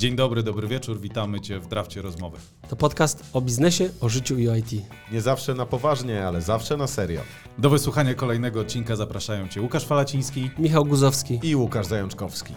Dzień dobry, dobry wieczór, witamy Cię w Drafcie Rozmowy. To podcast o biznesie, o życiu i o IT. Nie zawsze na poważnie, ale zawsze na serio. Do wysłuchania kolejnego odcinka zapraszają Cię Łukasz Falaciński. Michał Guzowski. I Łukasz Zajączkowski.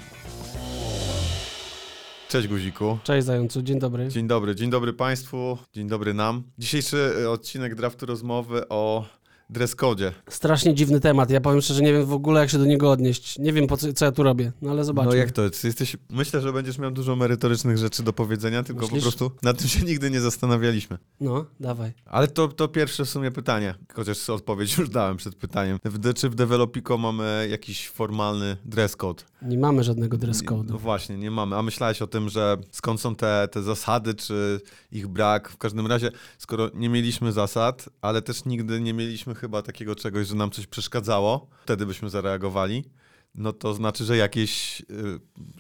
Cześć Guziku. Cześć Zającu, dzień dobry. Dzień dobry, dzień dobry Państwu, dzień dobry nam. Dzisiejszy odcinek draftu rozmowy o dress code. Strasznie dziwny temat. Ja powiem szczerze, nie wiem w ogóle jak się do niego odnieść. Nie wiem po co, co ja tu robię, no ale zobaczmy. No jak to? Jesteś, myślę, że będziesz miał dużo merytorycznych rzeczy do powiedzenia, tylko Myślisz? po prostu nad tym się nigdy nie zastanawialiśmy. No, dawaj. Ale to, to pierwsze w sumie pytanie, chociaż odpowiedź już dałem przed pytaniem. W, czy w Developico mamy jakiś formalny dress code? Nie mamy żadnego dress No code'u. właśnie, nie mamy. A myślałeś o tym, że skąd są te, te zasady, czy ich brak? W każdym razie, skoro nie mieliśmy zasad, ale też nigdy nie mieliśmy chyba takiego czegoś, że nam coś przeszkadzało, wtedy byśmy zareagowali. No to znaczy, że jakieś,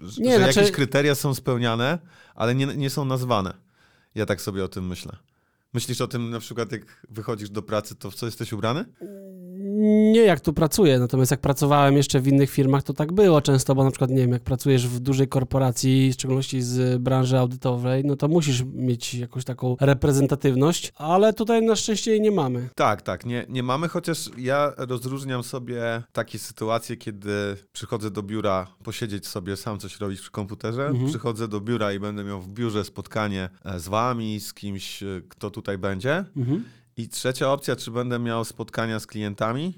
że Nie, znaczy- jakieś kryteria są spełniane, ale nie, nie są nazwane. Ja tak sobie o tym myślę. Myślisz o tym na przykład, jak wychodzisz do pracy, to w co jesteś ubrany? Nie jak tu pracuję, natomiast jak pracowałem jeszcze w innych firmach, to tak było często, bo na przykład, nie wiem, jak pracujesz w dużej korporacji, w szczególności z branży audytowej, no to musisz mieć jakąś taką reprezentatywność, ale tutaj na szczęście jej nie mamy. Tak, tak, nie, nie mamy, chociaż ja rozróżniam sobie takie sytuacje, kiedy przychodzę do biura posiedzieć sobie, sam coś robić przy komputerze, Mhm. przychodzę do biura i będę miał w biurze spotkanie e, z wami, z kimś, e, kto tutaj będzie. Mhm. I trzecia opcja, czy będę miał spotkania z klientami,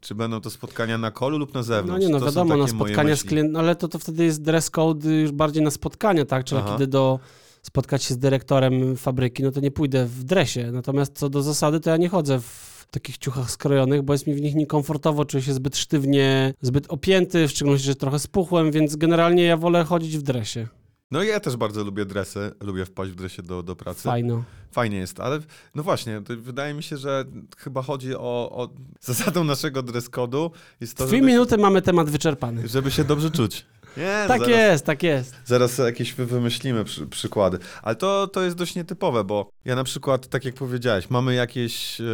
czy będą to spotkania na kolu lub na No zewnątrz. nie, no to wiadomo, na spotkania z myśli. klientem, ale to, to wtedy jest dress code już bardziej na spotkania, tak? Czyli Aha. kiedy do spotkać się z dyrektorem fabryki, no to nie pójdę w dresie. Natomiast co do zasady, to ja nie chodzę w takich ciuchach skrojonych, bo jest mi w nich niekomfortowo, czuję się zbyt sztywnie, zbyt opięty, w szczególności, że trochę spuchłem, więc generalnie ja wolę chodzić w dresie. No ja też bardzo lubię dresy, lubię wpaść w dresie do, do pracy. Fajno. Fajnie jest, ale no właśnie, wydaje mi się, że chyba chodzi o, o zasadą naszego dress code'u jest to, dwie żeby, minuty mamy temat wyczerpany. żeby się dobrze czuć. Nie, no Tak zaraz, jest, tak jest. Zaraz jakieś wy- wymyślimy przy, przykłady. Ale to, to jest dość nietypowe, bo ja na przykład, tak jak powiedziałeś, mamy jakieś e,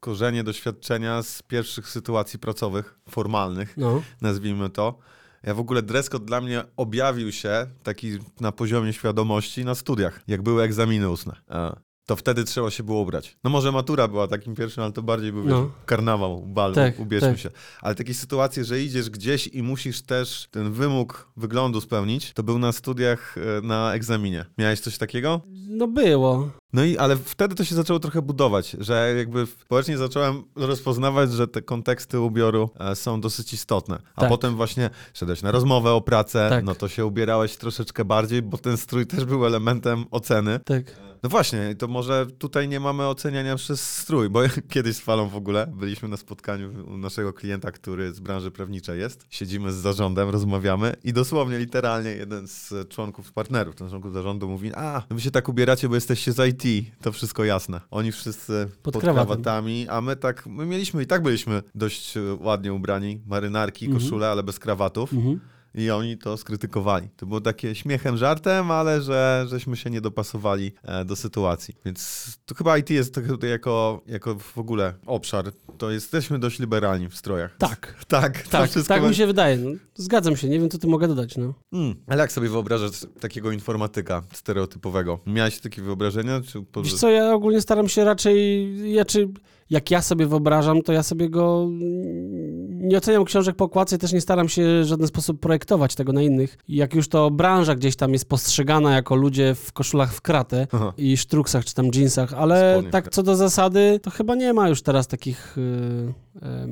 korzenie, doświadczenia z pierwszych sytuacji pracowych, formalnych, No. nazwijmy to. Ja w ogóle dress code dla mnie objawił się taki na poziomie świadomości na studiach, jak były egzaminy ustne. A, To wtedy trzeba się było ubrać. No może matura była takim pierwszym, ale to bardziej był No. karnawał, bal, Tak, ubierzmy tak. się. Ale takie sytuacje, że idziesz gdzieś i musisz też ten wymóg wyglądu spełnić, to był na studiach e, na egzaminie. Miałeś coś takiego? No było. No i ale wtedy to się zaczęło trochę budować, że jakby społecznie zacząłem rozpoznawać, że te konteksty ubioru e, są dosyć istotne. A Tak. potem właśnie szedłeś na rozmowę o pracę, Tak. no to się ubierałeś troszeczkę bardziej, bo ten strój też był elementem oceny. Tak. No właśnie, to może tutaj nie mamy oceniania przez strój, bo kiedyś z Falą w ogóle byliśmy na spotkaniu u naszego klienta, który z branży prawniczej jest. Siedzimy z zarządem, rozmawiamy i dosłownie, literalnie jeden z członków, partnerów, ten członków zarządu mówi, a, wy się tak ubieracie, bo jesteście z IT, to wszystko jasne. Oni wszyscy Pod pod, krawatami, a my tak, my mieliśmy i tak byliśmy dość e, ładnie ubrani, marynarki, Mhm. koszule, ale bez krawatów. Mhm. I oni to skrytykowali. To było takie śmiechem, żartem, ale że żeśmy się nie dopasowali e, do sytuacji. Więc to chyba IT jest tutaj jako, jako w ogóle obszar. To jesteśmy dość liberalni w strojach. Tak. Tak, Tak, wszystko tak mi się wydaje. No, zgadzam się, nie wiem, co ty mogę dodać, no. Mm. Ale jak sobie wyobrażasz takiego informatyka stereotypowego? Miałeś takie wyobrażenia? Czy. Wiesz co, ja ogólnie staram się raczej, ja czy jak ja sobie wyobrażam, to ja sobie go nie oceniam książek po okładce, też nie staram się w żaden sposób projektować tego na innych. Jak już to branża gdzem tam jest postrzegana jako ludzie w koszulach w kratę Aha. i sztruksach czy tam jeansach, ale Spodnie tak co do zasady, to chyba nie ma już teraz takich, yy, em,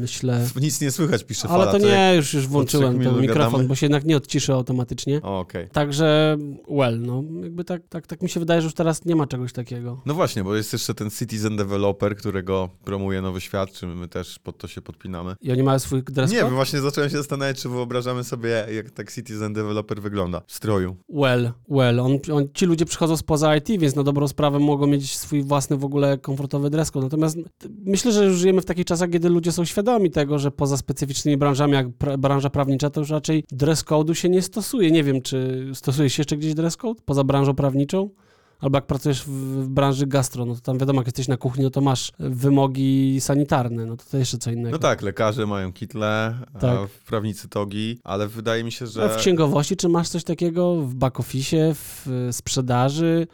myślę... Nic nie słychać, pisze Ale Fala. to nie, już, już włączyłem ten mikrofon, gadamy? bo się jednak nie odciszy automatycznie. O, Okej. Także, well, no, jakby tak, tak, tak mi się wydaje, że już teraz nie ma czegoś takiego. No właśnie, bo jest jeszcze ten Citizen Developer, którego promuje Nowy Świat, czy my też pod to się podpinamy. I oni mają swój dress Nie, code? bo właśnie zacząłem się zastanawiać, czy wyobrażamy sobie, jak tak Citizen Developer wygląda w stroju. Well, well, on, on, ci ludzie przychodzą spoza IT, więc na dobrą sprawę mogą mieć swój własny w ogóle komfortowy dress code. Natomiast myślę, że już żyjemy w takich czasach, kiedy ludzie są świadomi tego, że poza specyficznymi branżami, jak pra, branża prawnicza, to już raczej dress code'u się nie stosuje. Nie wiem, czy stosuje się jeszcze gdzieś dress code poza branżą prawniczą? Albo jak pracujesz w, w branży gastro, no to tam wiadomo, jak jesteś na kuchni, no to masz wymogi sanitarne, no to to jeszcze co innego. No tak, lekarze mają kitle, Tak. prawnicy togi, ale wydaje mi się, że... w księgowości, czy masz coś takiego w back office, w sprzedaży,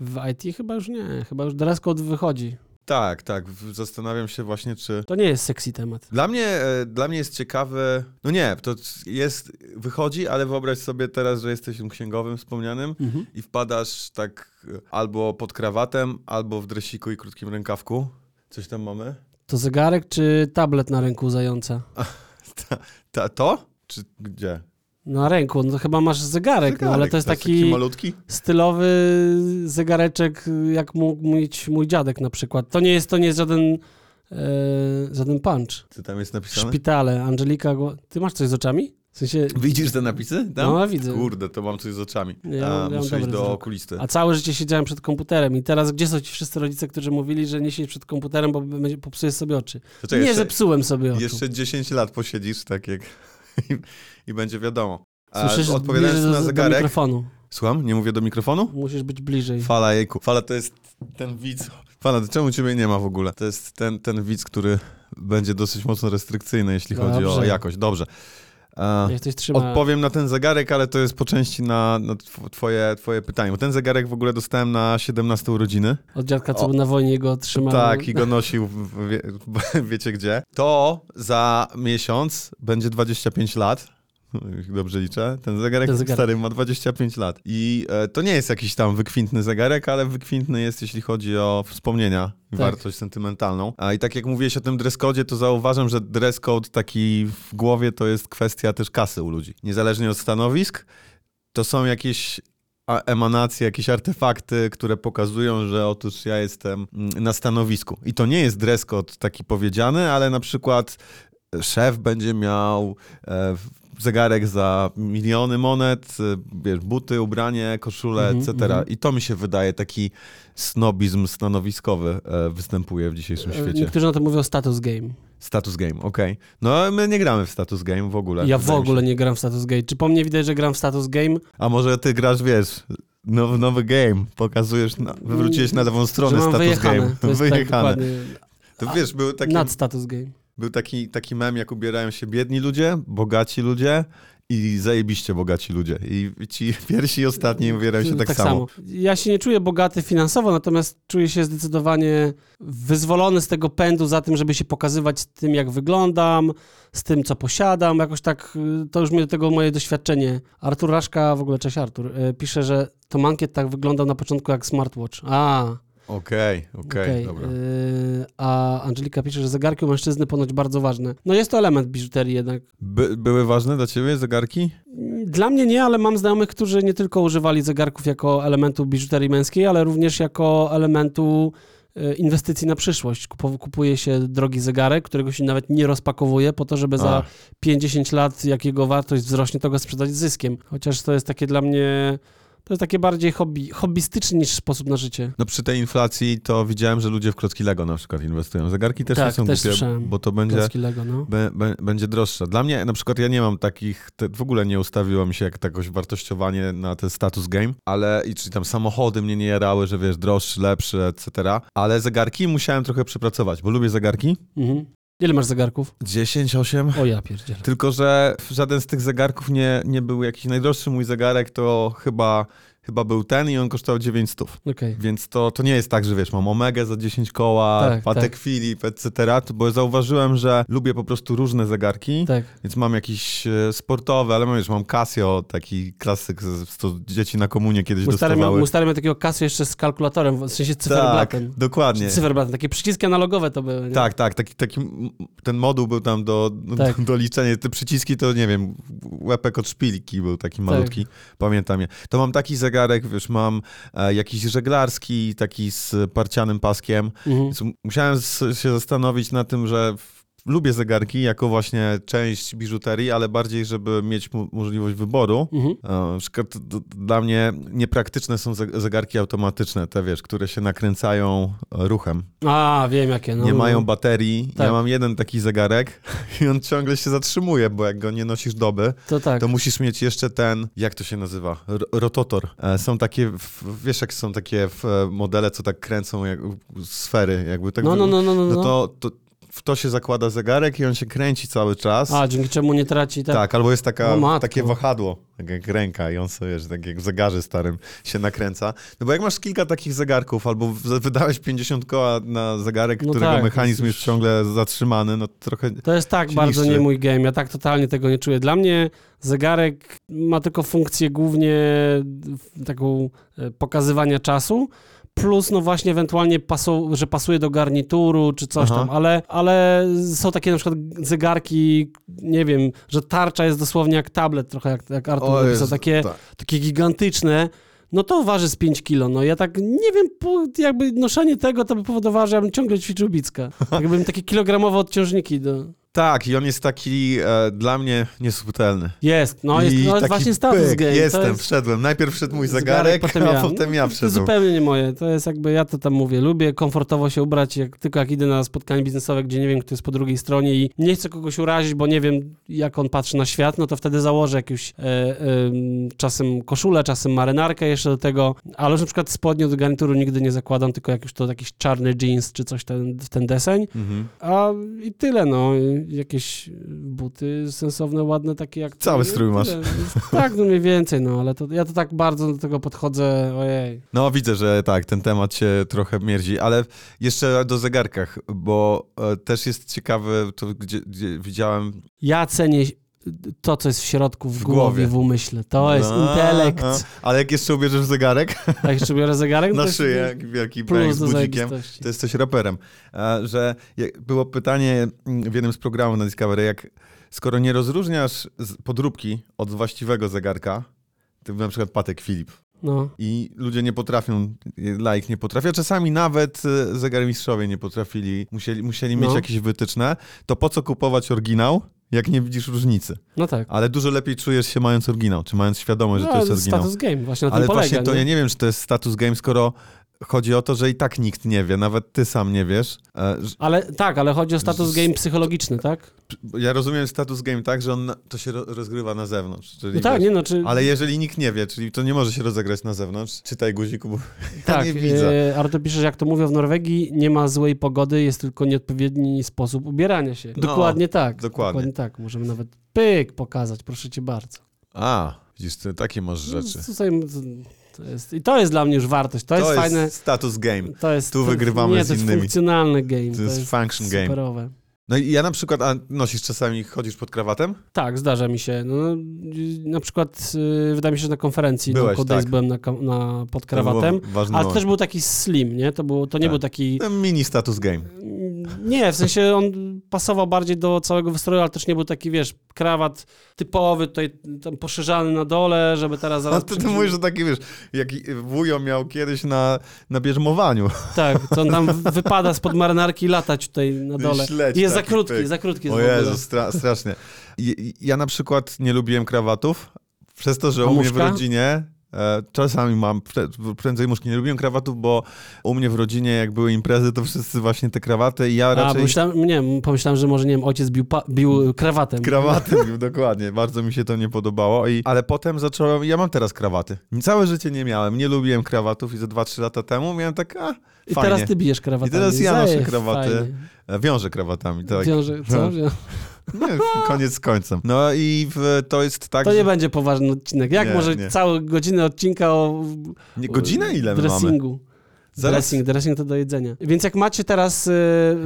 w IT chyba już nie, chyba już dress code wychodzi. Tak, tak. Zastanawiam się właśnie, czy. To nie jest sexy temat. Dla mnie, e, dla mnie jest ciekawy. No nie, to jest. Wychodzi, ale wyobraź sobie teraz, że jesteś tym księgowym wspomnianym Mhm. i wpadasz tak e, albo pod krawatem, albo w dresiku i krótkim rękawku. Coś tam mamy? To zegarek czy tablet na ręku zająca? Ta, to? Czy gdzie? Na ręku, no to chyba masz zegarek, no, ale to jest taki malutki? stylowy zegareczek, jak mógł mieć mój dziadek na przykład. To nie jest, to nie jest żaden, e, żaden punch. Co tam jest napisane? Szpitale, Angelika, ty masz coś z oczami? W sensie, Widzisz te napisy? Tam? no widzę. Kurde, to mam coś z oczami. Ja- ja A, mam muszę iść do okulisty. A całe życie siedziałem przed komputerem i teraz gdzie są ci wszyscy rodzice, którzy mówili, że nie siedź przed komputerem, bo popsujesz sobie oczy. To nie jeszcze- zepsułem sobie oczu. Jeszcze 10 lat posiedzisz, tak jak. i, i będzie wiadomo. A Słyszysz odpowiadając na do, do zegarek. mikrofonu. Słucham? Nie mówię do mikrofonu? Musisz być bliżej. Fala, jejku. Fala to jest ten widz. Fala, to czemu ciebie nie ma w ogóle? To jest ten, ten widz, który będzie dosyć mocno restrykcyjny, jeśli chodzi o Dobrze. jakość. Dobrze. Trzyma... Odpowiem na ten zegarek, ale to jest po części na, na tw- twoje, twoje pytanie. Bo ten zegarek w ogóle dostałem na 17 urodziny. Od dziadka, co O. na wojnie go trzymał. Tak, i go nosił, w, wie, wiecie gdzie. To za miesiąc będzie 25 lat. Dobrze liczę. Ten zegarek, Ten zegarek. stary ma 25 lat. I e, to nie jest jakiś tam wykwintny zegarek, ale wykwintny jest, jeśli chodzi o wspomnienia i Tak. wartość sentymentalną. A i tak jak mówiłeś o tym dress code, to zauważam, że dress code taki w głowie to jest kwestia też kasy u ludzi. Niezależnie od stanowisk, to są jakieś emanacje, jakieś artefakty, które pokazują, że otóż ja jestem mm, na stanowisku. I to nie jest dress code taki powiedziany, ale na przykład szef będzie miał e, zegarek za miliony monet, e, wiesz, buty, ubranie, koszule, Mhm, etc. mhm. I to mi się wydaje taki snobizm stanowiskowy e, występuje w dzisiejszym świecie. Niektórzy na to mówią status game. Status game, okej. No my nie gramy w status game w ogóle. Ja w ogóle nie gram w status game. Czy po mnie widać, że gram w status game? A może ty grasz, wiesz, nowy, nowy game, pokazujesz, na, wywróciłeś na lewą stronę status wyjechane. game. To jest tak wyjechane. dokładnie. to wiesz, był taki, Nad status game. Był taki, taki mem, jak ubierają się biedni ludzie, bogaci ludzie i zajebiście bogaci ludzie. I ci pierwsi i ostatni ubierają się tak, samo. Ja się nie czuję bogaty finansowo, natomiast czuję się zdecydowanie wyzwolony z tego pędu za tym, żeby się pokazywać z tym, jak wyglądam, z tym, co posiadam. Jakoś tak, y, to już mnie do tego moje doświadczenie. Artur Raszka, w ogóle cześć Artur, y, pisze, że to mankiet tak wyglądał na początku jak smartwatch. A, Okej, okej, okej. dobra. Y, a Angelika pisze, że zegarki u mężczyzny ponoć bardzo ważne. No jest to element biżuterii jednak. By, były ważne dla ciebie zegarki? Dla mnie nie, ale mam znajomych, którzy nie tylko używali zegarków jako elementu biżuterii męskiej, ale również jako elementu e, inwestycji na przyszłość. Kupuje się drogi zegarek, którego się nawet nie rozpakowuje po to, żeby za A. 50 lat, jak jego wartość wzrośnie, to go sprzedać z zyskiem. Chociaż to jest takie dla mnie, to jest takie bardziej hobby, hobbystyczny niż sposób na życie. No przy tej inflacji to widziałem, że ludzie w klocki Lego na przykład inwestują. Zegarki też Tak, nie są też głupie, słyszałem. bo to będzie... Lego, no. Be, be, będzie droższa. Dla mnie na przykład ja nie mam takich, te, w ogóle nie ustawiło mi się jak jakoś wartościowanie na ten status game, ale i czyli tam samochody mnie nie jarały, że wiesz, droższy, lepszy, etc. Ale zegarki musiałem trochę przepracować, bo lubię zegarki. Mhm. Ile masz zegarków? 10, 8. O ja pierdzielę. Tylko, że żaden z tych zegarków nie, nie był jakiś najdroższy mój zegarek, to chyba, chyba był ten i on kosztował 900. Okej. Więc to, to nie jest tak, że wiesz, mam Omegę za 10 koła, Tak, Patek tak. Philip, etc., bo zauważyłem, że lubię po prostu różne zegarki. Tak. Więc mam jakiś e, sportowy, ale mam, wiesz, mam Casio, taki klasyk, to dzieci na komunie kiedyś Mój stary, dostawały. mój stary miał takiego kasu jeszcze z kalkulatorem, w sensie tak, cyferblatem. dokładnie. Cyferblatem, takie przyciski analogowe to były. Nie? Tak, tak, taki, taki, ten moduł był tam do, Tak. do, do liczenia. Te przyciski to, nie wiem, łepek od szpilki był taki malutki, pamiętam je. To mam taki zegarek, wiesz, mam e, jakiś żeglarski, taki z parcianym paskiem. Mhm. Musiałem się zastanowić na tym, że lubię zegarki jako właśnie część biżuterii, ale bardziej, żeby mieć możliwość wyboru. Mhm. E, Na przykład dla mnie niepraktyczne są ze- zegarki automatyczne, te wiesz, które się nakręcają e, ruchem. A, wiem jakie. No, nie no. mają baterii. Tak. Ja mam jeden taki zegarek i on ciągle się zatrzymuje, bo jak go nie nosisz doby, To tak. to musisz mieć jeszcze ten, jak to się nazywa? R- rototor. E, Są takie, wiesz jak są takie modele, co tak kręcą jak sfery, jakby tak No, no, no, no, no. no to, to w to się zakłada zegarek i on się kręci cały czas. A, dzięki czemu nie traci tak. Tak, albo jest taka, O matko. takie wahadło, tak jak ręka i on sobie, że tak jak w zegarze starym się nakręca. No bo jak masz kilka takich zegarków, albo wydałeś 50 koła na zegarek, No którego tak, mechanizm to jest ciągle zatrzymany, no trochę... To jest tak bardzo niszczy. nie mój game. Ja tak totalnie tego nie czuję. Dla mnie zegarek ma tylko funkcję głównie taką e, pokazywania czasu. Plus, no właśnie, ewentualnie, pasu, że pasuje do garnituru czy coś Aha. tam, ale, ale są takie na przykład zegarki, nie wiem, że tarcza jest dosłownie jak tablet, trochę jak, jak Artur napisał, takie, tak. takie gigantyczne. No to waży z 5 kilo. No ja tak nie wiem, jakby noszenie tego to by powodowało, że ja bym ciągle ćwiczył bicka. Jakbym takie kilogramowe odciążniki do... Tak, i on jest taki e, dla mnie niesubtelny. Jest, no jest, I no jest taki właśnie status pyk, game. Jestem, to jest wszedłem. Najpierw wszedł mój zegarek, zegarek, potem ja. a potem ja To wszedłem. zupełnie nie moje. To jest jakby, ja to tam mówię, lubię komfortowo się ubrać, jak, tylko jak idę na spotkanie biznesowe, gdzie nie wiem, kto jest po drugiej stronie i nie chcę kogoś urazić, bo nie wiem, jak on patrzy na świat, no to wtedy założę jakąś e, e, czasem koszulę, czasem marynarkę jeszcze do tego, ale już na przykład spodnie do garnituru nigdy nie zakładam, tylko jak już to jakiś czarny jeans czy coś ten, w ten deseń. Mhm. A i tyle, no. Jakieś buty sensowne, ładne, takie jak... Cały strój masz. Tak, no mniej więcej, no, ale to, ja to tak bardzo do tego podchodzę, ojej. No widzę, że tak, ten temat się trochę mierdzi, ale jeszcze do zegarkach, bo e, też jest ciekawe, to gdzie, gdzie widziałem... Ja cenię to, co jest w środku, w, W głowie, głowie. w umyśle. To jest A, intelekt. a, ale jak jeszcze ubierzesz zegarek A jeszcze biorę zegarek, no to na jest szyję, jak wielki z budzikiem, to jesteś raperem. Że jak- było pytanie mm, w jednym z programów na Discovery, jak skoro nie rozróżniasz podróbki od właściwego zegarka, ty na przykład Patek Filip, No. I ludzie nie potrafią, like nie potrafią, czasami nawet e, zegarmistrzowie nie potrafili, musieli, musieli mieć No. jakieś wytyczne, to po co kupować oryginał, jak nie widzisz różnicy? no tak. Ale dużo lepiej czujesz się mając oryginał, czy mając świadomość, że to No, jest oryginał. status game, właśnie na Ale tym polega. właśnie to nie? ja nie wiem, czy to jest status game, skoro chodzi o to, że i tak nikt nie wie, nawet ty sam nie wiesz. E, Ale tak, ale chodzi o status game psychologiczny, tak? Ja rozumiem status game tak, że on to się ro, rozgrywa na zewnątrz. Czyli No tak, wiesz, nie no, czy... Ale jeżeli nikt nie wie, czyli to nie może się rozegrać na zewnątrz, czytaj guziku, bo tak, nie widzę. e, Artur pisze, że jak to mówią w Norwegii, nie ma złej pogody, jest tylko nieodpowiedni sposób ubierania się. No, Dokładnie tak. dokładnie. tak. Możemy nawet pyk pokazać, proszę cię bardzo. A, widzisz, ty takie masz rzeczy. No, tutaj, to jest, I to jest dla mnie już wartość. To, jest fajne. status game. To jest, Tu to, wygrywamy nie, z to jest innymi. funkcjonalny game. To jest function game. superowe. No i ja na przykład, a nosisz czasami, chodzisz pod krawatem? Tak, zdarza mi się. No, na przykład y, wydaje mi się, że na konferencji Byłeś, no, Code Days tak. byłem na, na, pod To krawatem, ale to też był taki slim, nie? To, było, to nie Tak. był taki... No, Mini status game. Nie, w sensie on pasował bardziej do całego wystroju, ale też nie był taki, wiesz, krawat typowy, tutaj tam poszerzany na dole, żeby teraz A zaraz... ty, ty przy- mówisz, że taki, wiesz, jak wujo miał kiedyś na, na bierzmowaniu. Tak, co on tam wypada spod marynarki latać tutaj na dole. Śledź za krótki, pyk. za krótki O. Jezu, stra strasznie. Ja na przykład nie lubiłem krawatów, przez to, że u mnie w rodzinie czasami mam prę- prędzej muszki. Nie lubiłem krawatów, bo u mnie w rodzinie, jak były imprezy, to wszyscy właśnie te krawaty i ja A, raczej... myślałem, nie, pomyślałem, że może, nie wiem, ojciec bił, bił krawatem. Krawaty bił, dokładnie. Bardzo mi się to nie podobało. I, ale potem zacząłem, ja mam teraz krawaty. Całe życie nie miałem, nie lubiłem krawatów i ze 2-3 lata temu miałem tak, a, I fajnie. teraz ty bijesz krawatami. I teraz ja noszę krawaty. fajnie. E, Wiążę krawatami, tak. Wiąże, co? Nie, koniec z końcem. No i w, to jest tak, To że... nie będzie poważny odcinek. Jak Nie, może nie. całe godziny odcinka o Nie, godzinę ile my mamy? dressingu? Zaraz, Dressing, dressing to do jedzenia. Więc jak macie teraz... y,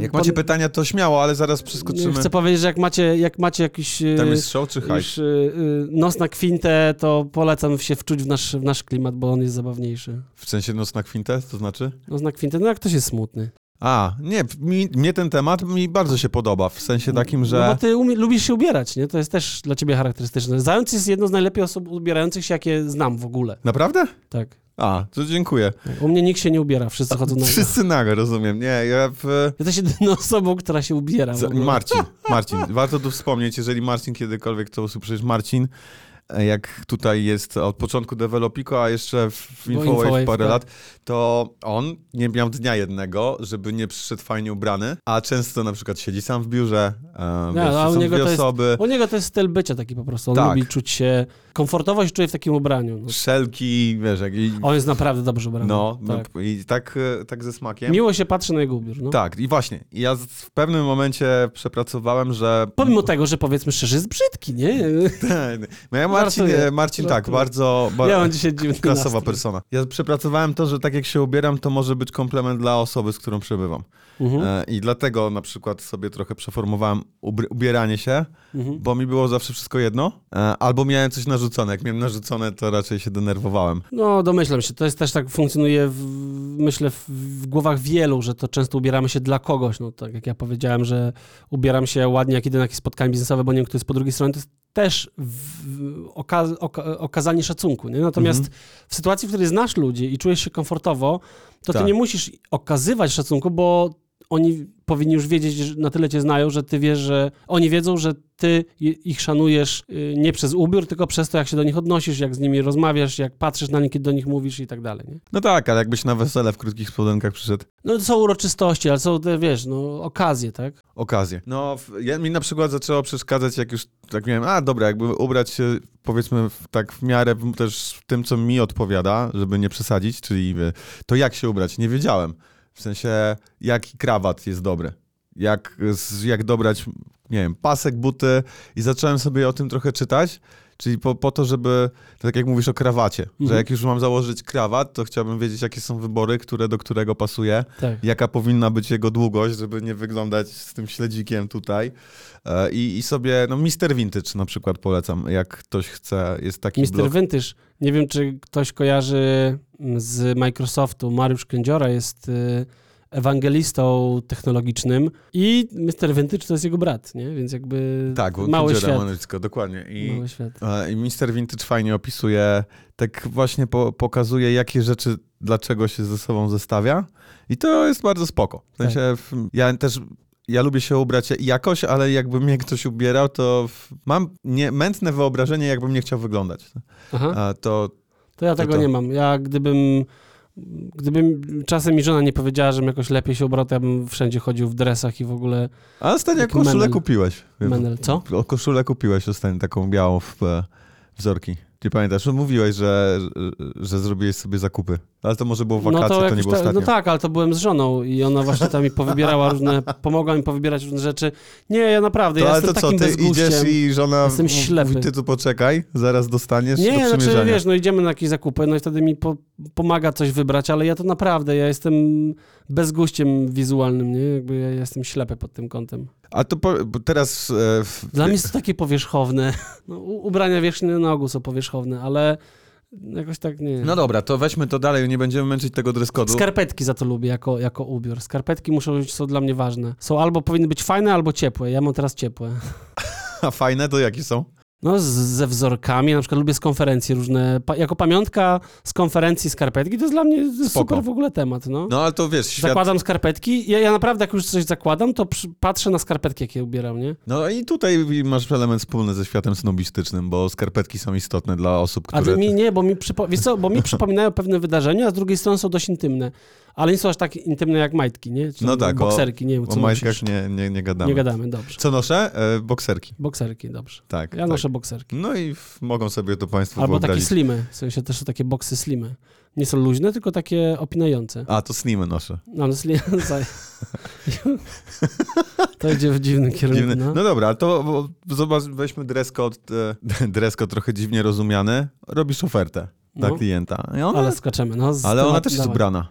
jak pod- macie pytania, to śmiało, ale zaraz przeskoczymy. Chcę powiedzieć, że jak macie, jak macie jakiś y, Tam jest show czy hype? już, y, y, nos na kwintę, to polecam się wczuć w nasz, w nasz klimat, bo on jest zabawniejszy. W sensie nos na kwintę, to znaczy? Nos na kwintę, no jak ktoś jest smutny. A, nie, mi, mnie ten temat mi bardzo się podoba, w sensie takim, że... No bo ty umie, lubisz się ubierać, nie? To jest też dla ciebie charakterystyczne. Zając jest jedną z najlepiej osób ubierających się, jakie znam w ogóle. Naprawdę? Tak. A, to dziękuję. U mnie nikt się nie ubiera, wszyscy chodzą na Wszyscy nago, rozumiem. Nie, ja w... Jesteś jedyną osobą, która się ubiera. Marcin, Marcin. Warto tu wspomnieć, jeżeli Marcin kiedykolwiek to usłyszy, Marcin, jak tutaj jest od początku Developico, a jeszcze w Infowave Infowave, parę tak. lat, to on nie miał dnia jednego, żeby nie przyszedł fajnie ubrany, a często na przykład siedzi sam w biurze, Nie, wiesz, a u są niego dwie to jest- osoby, U niego to jest styl bycia taki po prostu. On Tak. lubi czuć się komfortowo się czuje w takim ubraniu. No. szelki, wiesz, jak i... On jest naprawdę dobrze ubrany. No, tak. i tak, e, tak ze smakiem. Miło się patrzy na jego ubiór. No. Tak, i właśnie. Ja z- w pewnym momencie przepracowałem, że Pomimo tego, że powiedzmy szczerze, jest brzydki, nie? No ja Marcin, Żartuję. e, Marcin tak, bardzo, ba- Ja mam dzisiaj dziwny klasowa nastrój. persona. Ja przepracowałem to, że tak jak się ubieram, to może być komplement dla osoby, z którą przebywam. Mhm. E, I dlatego na przykład sobie trochę przeformowałem ubieranie się, Mhm. bo mi było zawsze wszystko jedno, e, albo miałem coś narzucone. Jak miałem narzucone, to raczej się denerwowałem. No, domyślam się. To jest też tak funkcjonuje, w, myślę, w, w głowach wielu, że to często ubieramy się dla kogoś. No, tak jak ja powiedziałem, że ubieram się ładnie, jak idę na jakieś spotkanie biznesowe, bo nie wiem, kto jest po drugiej stronie, to jest też oka, oka, okazanie szacunku. Nie? Natomiast Mhm. w sytuacji, w której znasz ludzi i czujesz się komfortowo, to ty Tak. nie musisz okazywać szacunku, bo oni powinni już wiedzieć, że na tyle cię znają, że ty wiesz, że oni wiedzą, że ty ich szanujesz y, nie przez ubiór, tylko przez to, jak się do nich odnosisz, jak z nimi rozmawiasz, jak patrzysz na nich, kiedy do nich mówisz i tak dalej. Nie? No tak, ale jakbyś na wesele w krótkich spodenkach przyszedł, No to są uroczystości, ale są te, wiesz, no okazje, tak? okazję. No, ja, mi na przykład zaczęło przeszkadzać, jak już tak miałem, a dobra, jakby ubrać się powiedzmy w, tak w miarę też w tym, co mi odpowiada, żeby nie przesadzić, czyli to jak się ubrać, nie wiedziałem. W sensie, jaki krawat jest dobry, jak, jak dobrać, nie wiem, pasek, buty? I zacząłem sobie o tym trochę czytać, czyli po, po to, żeby, tak jak mówisz o krawacie, że Mhm. jak już mam założyć krawat, to chciałbym wiedzieć, jakie są wybory, które do którego pasuje, Tak. jaka powinna być jego długość, żeby nie wyglądać z tym śledzikiem tutaj. E, I, i sobie, no Mister Vintage na przykład polecam, jak ktoś chce, jest taki Mr. blog. Vintage, nie wiem, czy ktoś kojarzy mm, z Microsoftu, Mariusz Kędziora jest y, ewangelistą technologicznym i Mr. Vintage to jest jego brat, nie? Więc jakby Tak, mały świat. ma nazwisko, dokładnie. I, Mały świat. I Mister Vintage fajnie opisuje, tak właśnie po, pokazuje, jakie rzeczy dlaczego się ze sobą zestawia. I to jest bardzo spoko. W sensie, w, ja też ja lubię się ubrać jakoś, ale jakby mnie ktoś ubierał, to mam nie, mętne wyobrażenie, jakbym nie chciał wyglądać. Aha. A to To ja tego to. nie mam. Ja gdybym gdybym czasem mi żona nie powiedziała, żebym jakoś lepiej się ubrał, to ja bym wszędzie chodził w dresach i w ogóle A ostatnio koszulę menel. kupiłeś. menel. Co? O koszulę kupiłeś ostatnio, taką białą w, e, wzorki. Ty pamiętasz, że mówiłeś, że, że, zrobiłeś sobie zakupy. Ale to może było w wakacje, to, nie jakoś było ta- ostatnio. No tak, ale to byłem z żoną i ona właśnie tam mi powybierała różne, pomogła mi powybierać różne rzeczy. Nie, ja naprawdę, to, ja ale to co, ty idziesz i żona Jestem mówi, ślepy. ty tu poczekaj, zaraz dostaniesz do Nie, znaczy przymierzenia. wiesz, no idziemy na jakieś zakupy, no i wtedy mi po, pomaga coś wybrać, ale ja to naprawdę, ja jestem bezguściem wizualnym, nie? Jakby ja jestem ślepy pod tym kątem. A to po, bo teraz... E, w, Dla mnie jest to takie powierzchowne. No, ubrania wierzchnie na ogół są powierzchowne, ale jakoś tak nie. No dobra, to weźmy to dalej, nie będziemy męczyć tego dress code'u. Skarpetki za to lubię jako, jako ubiór. Skarpetki muszą być, są dla mnie ważne. Są albo powinny być fajne, albo ciepłe. Ja mam teraz ciepłe. A fajne to jakie są? No, z, ze wzorkami, na przykład lubię z konferencji różne. Pa, jako pamiątka z konferencji skarpetki, to jest dla mnie Spoko. super w ogóle temat, no. No ale to wiesz, świat... Zakładam skarpetki. Ja, ja naprawdę, jak już coś zakładam, to przy, patrzę na skarpetki, jakie ubieram, nie? No i tutaj masz element wspólny ze światem snobistycznym, bo skarpetki są istotne dla osób, A które... to mi nie, bo mi, przypo, wiesz co, bo mi przypominają pewne wydarzenia, a z drugiej strony są dość intymne. Ale nie są aż tak intymne jak majtki, nie? Czy No tak, o- Bokserki, nie wiem, co O majtkach nosisz. nie, nie, nie gadamy. Nie gadamy, dobrze. Co noszę? E, bokserki. Bokserki, dobrze. Tak. Ja tak. noszę bokserki. No i w, mogą sobie to Państwo Albo takie wyobrazić. slimy, w sensie też są takie boksy slimy. Nie są luźne, tylko takie opinające. A, to slimy noszę. No, ale slim... to idzie w dziwnym kierunku, Dziwny. no. No dobra, to bo, zobacz, weźmy dress code, e, dress code trochę dziwnie rozumiany. Robisz ofertę dla No. klienta. Ona, Ale skaczemy, no. ale ona też jest dawaj. ubrana.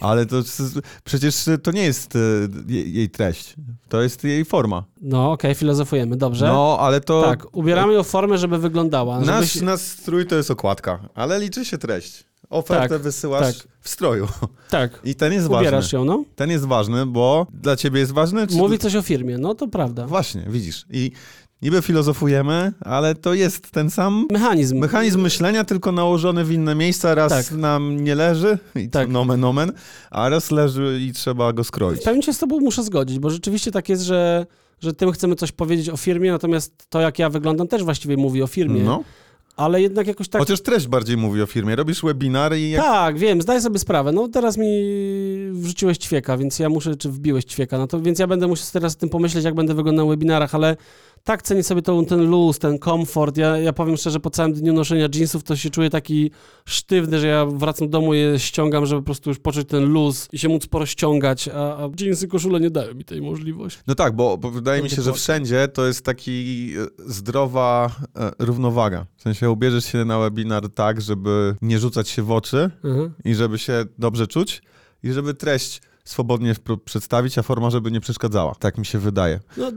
Ale to przecież to nie jest e, jej, jej treść. To jest jej forma. No, okej, filozofujemy, dobrze. No, ale to... Tak, ubieramy ją w formę, żeby wyglądała. Nasz, Żebyś... nasz strój to jest okładka, ale liczy się treść. ofertę Tak, wysyłasz tak. w stroju. Tak, I ten jest ważny. ubierasz ją, no. Ten jest ważny, bo dla ciebie jest ważny? Czy Mówi coś o firmie, no to prawda. Właśnie, widzisz. I niby filozofujemy, ale to jest ten sam Mechanizm. mechanizm myślenia, tylko nałożony w inne miejsca. Raz Tak. nam nie leży, i Tak. nomen omen, a raz leży i trzeba go skroić. W pewnym się z tobą muszę zgodzić, bo rzeczywiście tak jest, że, że tym chcemy coś powiedzieć o firmie, natomiast to, jak ja wyglądam, też właściwie mówi o firmie, No. ale jednak jakoś tak... Chociaż treść bardziej mówi o firmie. Robisz webinar i jak... Tak, wiem, zdaję sobie sprawę. No teraz mi wrzuciłeś ćwieka, więc ja muszę, czy wbiłeś ćwieka, no to więc ja będę musiał teraz o tym pomyśleć, jak będę wyglądał na webinarach, ale tak cenię sobie tą, ten luz, ten komfort. Ja, ja powiem szczerze, po całym dniu noszenia jeansów to się czuję taki sztywny, że ja wracam do domu i je ściągam, żeby po prostu już poczuć ten luz i się móc porozciągać, a, a jeansy, koszule nie dają mi tej możliwości. No tak, bo, bo wydaje mi się, że wszędzie to jest taki e, zdrowa e, równowaga. W sensie ubierzesz się na webinar tak, żeby nie rzucać się w oczy Mhm. i żeby się dobrze czuć i żeby treść swobodnie przedstawić, a forma, żeby nie przeszkadzała. Tak mi się wydaje. No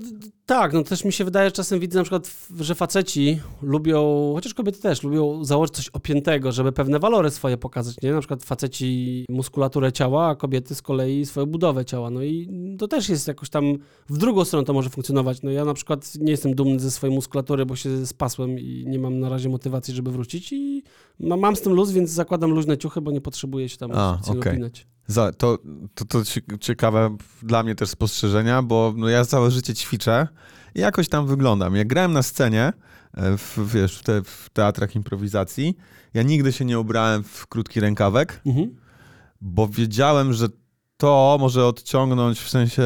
tak, no też mi się wydaje, że czasem widzę na przykład, że faceci lubią, chociaż kobiety też, lubią założyć coś opiętego, żeby pewne walory swoje pokazać, nie? Na przykład faceci muskulaturę ciała, a kobiety z kolei swoją budowę ciała. No i to też jest jakoś tam, w drugą stronę to może funkcjonować. No ja na przykład nie jestem dumny ze swojej muskulatury, bo się spasłem i nie mam na razie motywacji, żeby wrócić i ma, mam z tym luz, więc zakładam luźne ciuchy, bo nie potrzebuję się tam A, okej. opinać. Za, to, to, to cie- ciekawe dla mnie też spostrzeżenia, bo no, ja całe życie ćwiczę i jakoś tam wyglądam. Jak grałem na scenie, e, w, wiesz, w, te, w teatrach improwizacji, ja nigdy się nie ubrałem w krótki rękawek, Mhm. bo wiedziałem, że to może odciągnąć, w sensie,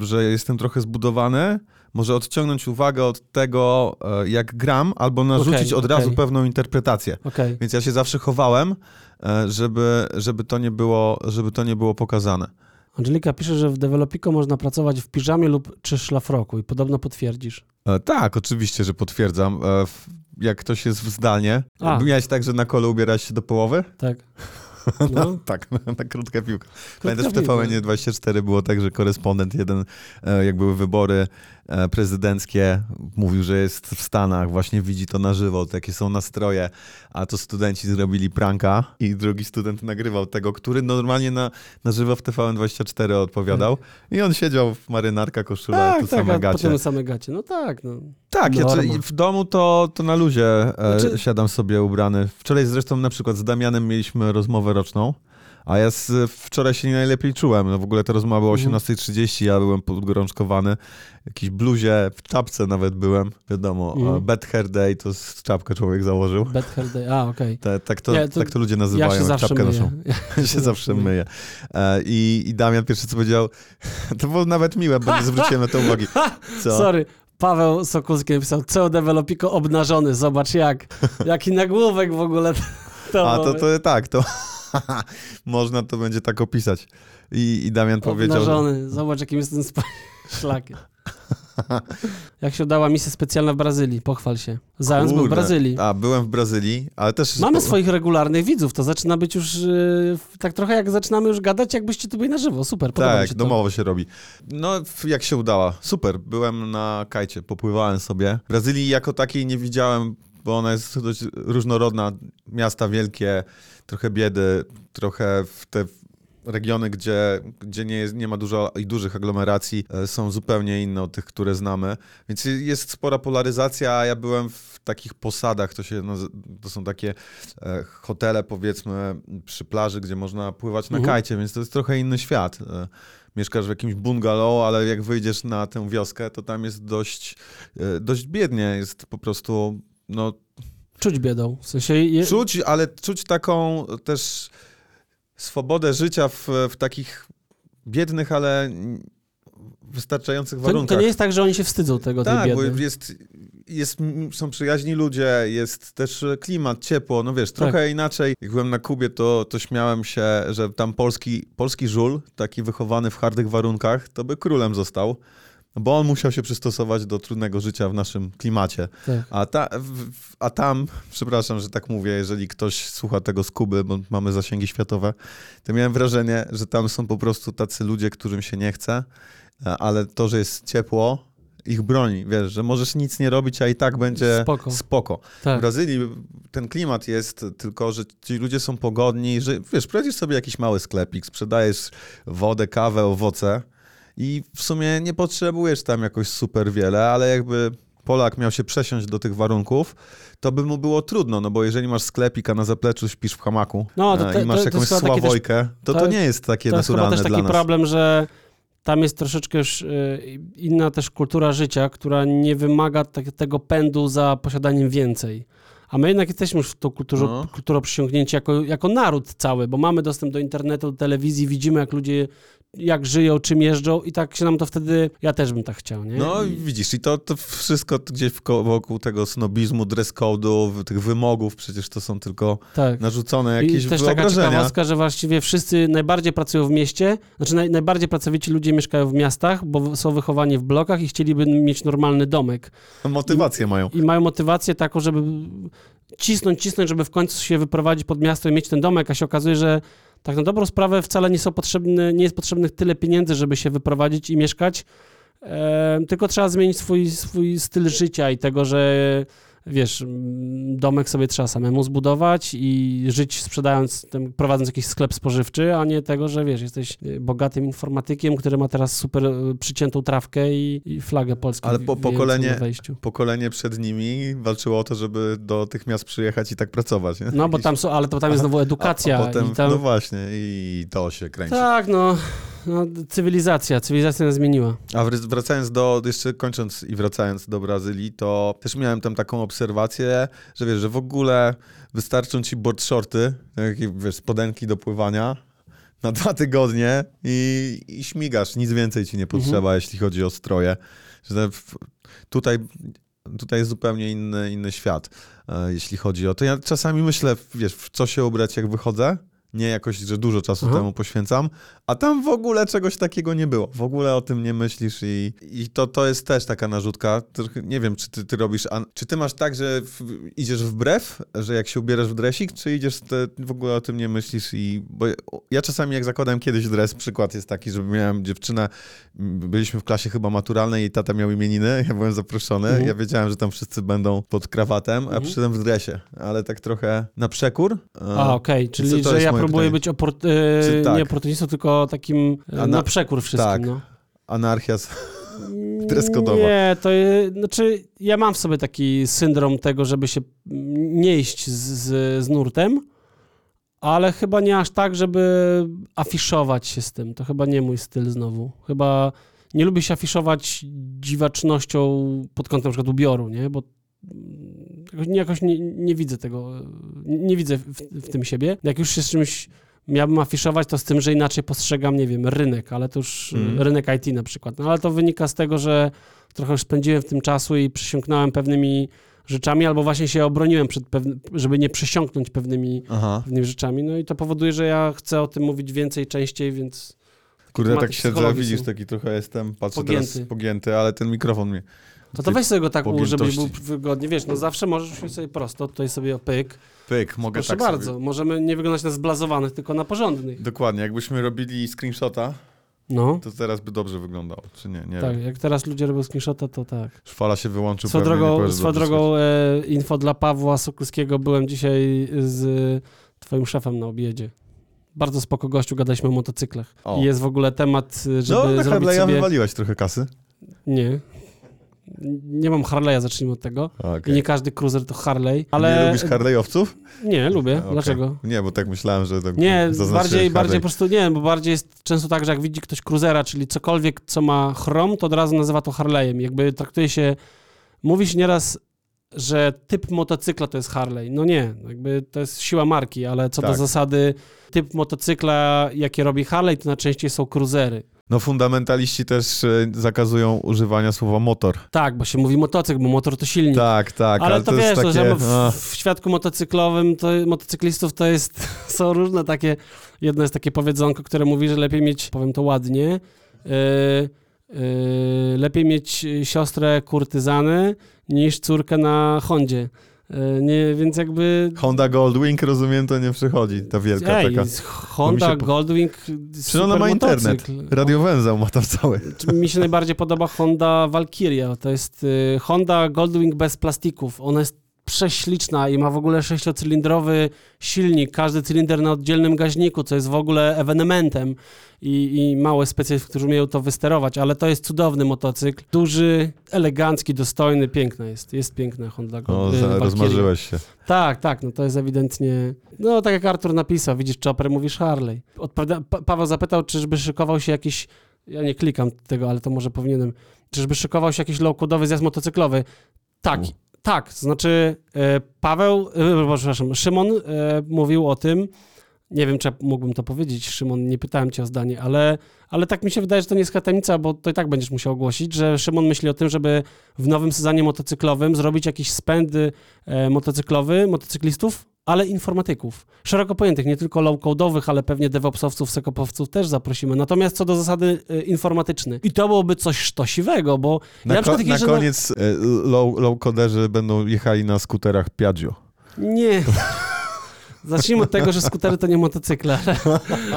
że jestem trochę zbudowany, może odciągnąć uwagę od tego, e, jak gram, albo narzucić Okej, od razu okej. pewną interpretację. Okej. Więc ja się zawsze chowałem, e, żeby, żeby, to, nie było, żeby to nie było pokazane. Angelika pisze, że w Developico można pracować w piżamie lub czy szlafroku i podobno potwierdzisz. E, Tak, oczywiście, że potwierdzam. E, Jak ktoś jest w zdalnie. A. Miałeś tak, że na kole ubierałeś się do połowy? Tak. No. tak, na, na krótkę piłkę. Pamiętasz, w piłka. TVN 24 było tak, że korespondent jeden, e, jak były wybory prezydenckie, mówił, że jest w Stanach, właśnie widzi to na żywo, jakie są nastroje, a to studenci zrobili pranka i drugi student nagrywał tego, który normalnie na, na żywo w TVN 24 odpowiadał i on siedział w marynarka, koszula, Tak, tu tak, same gacie. potem same gacie. No tak, no. Tak, ja czy- w domu to, to na luzie e, Znaczy- siadam sobie ubrany. Wczoraj zresztą na przykład z Damianem mieliśmy rozmowę roczną, a ja z, wczoraj się nie najlepiej czułem. No w ogóle ta rozmowa była o Mhm. 18.30, ja byłem podgorączkowany. W jakiejś bluzie, w czapce nawet byłem, wiadomo. Mhm. Mhm. Bad hair day to z czapkę człowiek założył. Bad hair day. A, okej. Te, tak, tak to ludzie nazywają, Ja się zawsze czapkę myję. noszą. Ja się zawsze myję. E, i, I Damian pierwszy co powiedział, to było nawet miłe, bo nie zwróciłem na to uwagi. Co? Sorry. Paweł Sokulski napisał, CEO Developico obnażony, zobacz jak. Jaki nagłówek w ogóle. To A to, to tak, to można to będzie tak opisać. I, i Damian powiedział, Obnażony, zobacz jakim jest ten szlakiem. Jak się udała misja specjalna w Brazylii, pochwal się. Zając był w Kurde. Brazylii. A, byłem w Brazylii, ale też... Mamy swoich regularnych widzów, to zaczyna być już yy, tak trochę jak zaczynamy już gadać, jakbyście tu byli na żywo. Super, podoba mi Tak, się to. domowo się robi. No, jak się udała? Super, byłem na kajcie, popływałem sobie. Brazylii jako takiej nie widziałem, bo ona jest dość różnorodna. Miasta wielkie, trochę biedy, trochę w te regiony, gdzie, gdzie nie, jest, nie ma dużo i dużych aglomeracji, e, są zupełnie inne od tych, które znamy. Więc jest spora polaryzacja, a ja byłem w takich posadach, to, się, nazy- to są takie e, hotele powiedzmy przy plaży, gdzie można pływać na Mhm. kajcie, więc to jest trochę inny świat. E, Mieszkasz w jakimś bungalow, ale jak wyjdziesz na tę wioskę, to tam jest dość, e, dość biednie, jest po prostu, no Czuć biedą. W sensie je... Czuć, ale czuć taką też swobodę życia w, w takich biednych, ale wystarczających to, warunkach. to nie jest tak, że oni się wstydzą tego, tej tak, bo biedy. jest, jest, są przyjaźni ludzie, jest też klimat, ciepło, no wiesz, trochę Tak. inaczej. Jak byłem na Kubie, to, to śmiałem się, że tam polski, polski żul, taki wychowany w hardych warunkach, to by królem został. Bo on musiał się przystosować do trudnego życia w naszym klimacie. Tak. A, ta, w, w- a tam, przepraszam, że tak mówię, jeżeli ktoś słucha tego z Kuby, bo mamy zasięgi światowe, to miałem wrażenie, że tam są po prostu tacy ludzie, którym się nie chce, e, ale to, że jest ciepło ich broni, wiesz, że możesz nic nie robić, a i tak będzie Spoko. spoko. W Tak. Brazylii ten klimat jest tylko, że ci ludzie są pogodni, że wiesz, prowadzisz sobie jakiś mały sklepik, sprzedajesz wodę, kawę, owoce i w sumie nie potrzebujesz tam jakoś super wiele, ale jakby Polak miał się przesiąść do tych warunków, to by mu było trudno, no bo jeżeli masz sklepik, a na zapleczu śpisz w hamaku No, to e, i masz to- jakąś taki też- sławojkę, to to, nie jest takie To jest chyba naturalne też taki nas. problem, że tam jest troszeczkę już y, inna też kultura życia, która nie wymaga tak, tego pędu za posiadaniem więcej. A my jednak jesteśmy już w tą kulturę, No. kulturą przysiągnięci jako, jako naród cały, bo mamy dostęp do internetu, do telewizji, widzimy jak ludzie jak żyją, czym jeżdżą i tak się nam to wtedy, ja też bym tak chciał, nie? No i I, widzisz, i to, to wszystko gdzieś wokół tego snobizmu, dress code'u, tych wymogów, przecież to są tylko tak. narzucone I jakieś też taka ciekawostka, że właściwie wszyscy najbardziej pracują w mieście, znaczy naj, najbardziej pracowici ludzie mieszkają w miastach, bo są wychowani w blokach i chcieliby mieć normalny domek. Motywację mają. I mają motywację taką, żeby cisnąć, cisnąć, żeby w końcu się wyprowadzić pod miasto i mieć ten domek, a się okazuje, że tak na dobrą sprawę wcale nie są potrzebne, nie jest potrzebnych tyle pieniędzy, żeby się wyprowadzić i mieszkać, tylko trzeba zmienić swój, swój styl życia i tego, że wiesz, domek sobie trzeba samemu zbudować i żyć sprzedając, prowadząc jakiś sklep spożywczy, a nie tego, że wiesz, jesteś y, bogatym informatykiem, który ma teraz super y, przyciętą trawkę i, i flagę polską Ale po- pokolenie-. Pokolenie przed nimi walczyło o to, żeby do tych miast przyjechać i tak pracować. Nie? No bo tam są, ale to tam jest znowu a, edukacja a potem, i tam... No właśnie, i to się kręci. Tak, no, no, cywilizacja, cywilizacja nas zmieniła. A wr- wracając do, jeszcze kończąc i wracając do Brazylii, to też miałem tam taką obserwację, że wiesz, że w ogóle wystarczą ci board shorty, takie, wiesz, spodenki do pływania na dwa tygodnie i, i śmigasz, nic więcej ci nie potrzeba, jeśli chodzi o stroje. Że tutaj, tutaj jest zupełnie inny, inny świat, e, jeśli chodzi o to. Ja czasami myślę, wiesz, w co się ubrać, jak wychodzę, nie jakoś, że dużo czasu Aha. temu poświęcam, a tam w ogóle czegoś takiego nie było. W ogóle o tym nie myślisz i, i to, to jest też taka narzutka. Nie wiem, czy ty, ty robisz, czy ty masz tak, że w, idziesz wbrew, że jak się ubierasz w dresik, czy idziesz, te, w ogóle o tym nie myślisz i, bo ja czasami jak zakładałem kiedyś dres, przykład jest taki, że miałem dziewczynę, byliśmy w klasie chyba maturalnej i tata miał imieniny, ja byłem zaproszony, Mhm. ja wiedziałem, że tam wszyscy będą pod krawatem, a Mhm. przyszedłem w dresie, ale tak trochę na przekór. A, okej, czyli to że ja próbuję pytanie. być oport, Czy e, tak? nie oportunistą, tylko takim e, A na, przekór wszystkim. tak. No. Anarchia. Dreskodowa. Nie, to znaczy ja mam w sobie taki syndrom tego, żeby się nie iść z, z, z nurtem, ale chyba nie aż tak, żeby afiszować się z tym. To chyba nie mój styl znowu. Chyba nie lubię się afiszować dziwacznością pod kątem na przykład ubioru, nie? Bo jakoś- nie, nie widzę tego, nie, widzę w, w tym siebie. Jak już się z czymś miałbym afiszować, to z tym, że inaczej postrzegam, nie wiem, rynek, ale to już Mhm. rynek IT na przykład. No ale to wynika z tego, że trochę już spędziłem w tym czasu i przysiągnąłem pewnymi rzeczami, albo właśnie się obroniłem przed pewny, żeby nie przysiągnąć pewnymi, Aha. pewnymi rzeczami. No i to powoduje, że ja chcę o tym mówić więcej, częściej, więc Kurde, tak siedzę, widzisz, taki trochę jestem, patrzę Pogięty. teraz pogięty, ale ten mikrofon mnie... to, to weź sobie go tak ułóż, żebyś był wygodnie. Wiesz, no zawsze możesz sobie prosto, tutaj sobie pyk. Pyk, mogę Proszę tak bardzo, Sobie... możemy nie wyglądać na zblazowanych, tylko na porządnych. Dokładnie, jakbyśmy robili screenshota, No, to teraz by dobrze wyglądał, czy nie? Nie tak, wiem. jak teraz ludzie robią screenshota, to tak. Szfala się wyłączył Swoją drogą, swoją drogą e, info dla Pawła Sokulskiego. Byłem dzisiaj z twoim szefem na obiedzie. Bardzo spoko gościu, gadaliśmy o motocyklach. O. I jest w ogóle temat, żeby No, zrobić sobie... wywaliłeś trochę kasy. Nie. Nie mam Harley'a, zacznijmy od tego. Okay. I nie każdy cruiser to Harley, ale... Nie lubisz Harley'owców? Nie, lubię. Okej. Dlaczego? Nie, bo tak myślałem, że tak Nie, bardziej, Harley. bardziej po prostu nie, bo bardziej jest często tak, że jak widzi ktoś cruisera, czyli cokolwiek, co ma chrom, to od razu nazywa to Harley'em. Jakby traktuje się, mówi się nieraz, że typ motocykla to jest Harley. No nie, jakby to jest siła marki, ale co do Tak. zasady typ motocykla, jakie robi Harley, to najczęściej są cruisery. No fundamentaliści też e, zakazują używania słowa motor. Tak, bo się mówi motocykl, bo motor to silnik. Tak, tak, ale, to, wiesz, jest to, takie... że w, a, w świadku motocyklowym, to motocyklistów to jest, są różne takie, jedno jest takie powiedzonko, które mówi, że lepiej mieć, powiem to ładnie, yy, yy, lepiej mieć siostrę kurtyzany niż córkę na Hondzie. E, Nie, więc jakby... Honda Goldwing, rozumiem, to nie przychodzi, ta wielka Ej, taka. Honda po- Goldwing, Przecież ona ma internet. Radiowęzeł ma tam cały. Czy Mi się najbardziej podoba Honda Valkyria. To jest y, Honda Goldwing bez plastików. Ona jest prześliczna i ma w ogóle sześciocylindrowy silnik, każdy cylinder na oddzielnym gaźniku, co jest w ogóle ewenementem i, i małe specjalistów, którzy umieją to wysterować, ale to jest cudowny motocykl. Duży, elegancki, dostojny, piękna jest. Jest piękna Honda O, Goldwing. za, rozmarzyłeś się. Tak, tak, no to jest ewidentnie. No tak jak Artur napisał, widzisz Chopper, mówisz Harley. Odpowiada... Pa Paweł zapytał, czyżby szykował się jakiś. Ja nie klikam tego, ale to może powinienem. Czyżby szykował się jakiś low-codowy zjazd motocyklowy? Tak. Tak. Znaczy, e, Paweł, e, przepraszam, Szymon e, mówił o tym. Nie wiem, czy mógłbym to powiedzieć, Szymon, nie pytałem cię o zdanie, ale, ale tak mi się wydaje, że to nie jest tajemnica, bo to i tak będziesz musiał ogłosić, że Szymon myśli o tym, żeby w nowym sezonie motocyklowym zrobić jakiś spęd e, motocyklowy, motocyklistów, ale informatyków. Szeroko pojętych, nie tylko low-codowych, ale pewnie devopsowców, sekopowców też zaprosimy. Natomiast co do zasady e, informatyczny. I to byłoby coś sztosiwego, bo Na, ja ko- na na- koniec e, low, low koderzy będą jechali na skuterach Piaggio. Nie. Zacznijmy od tego, że skutery to nie motocykle,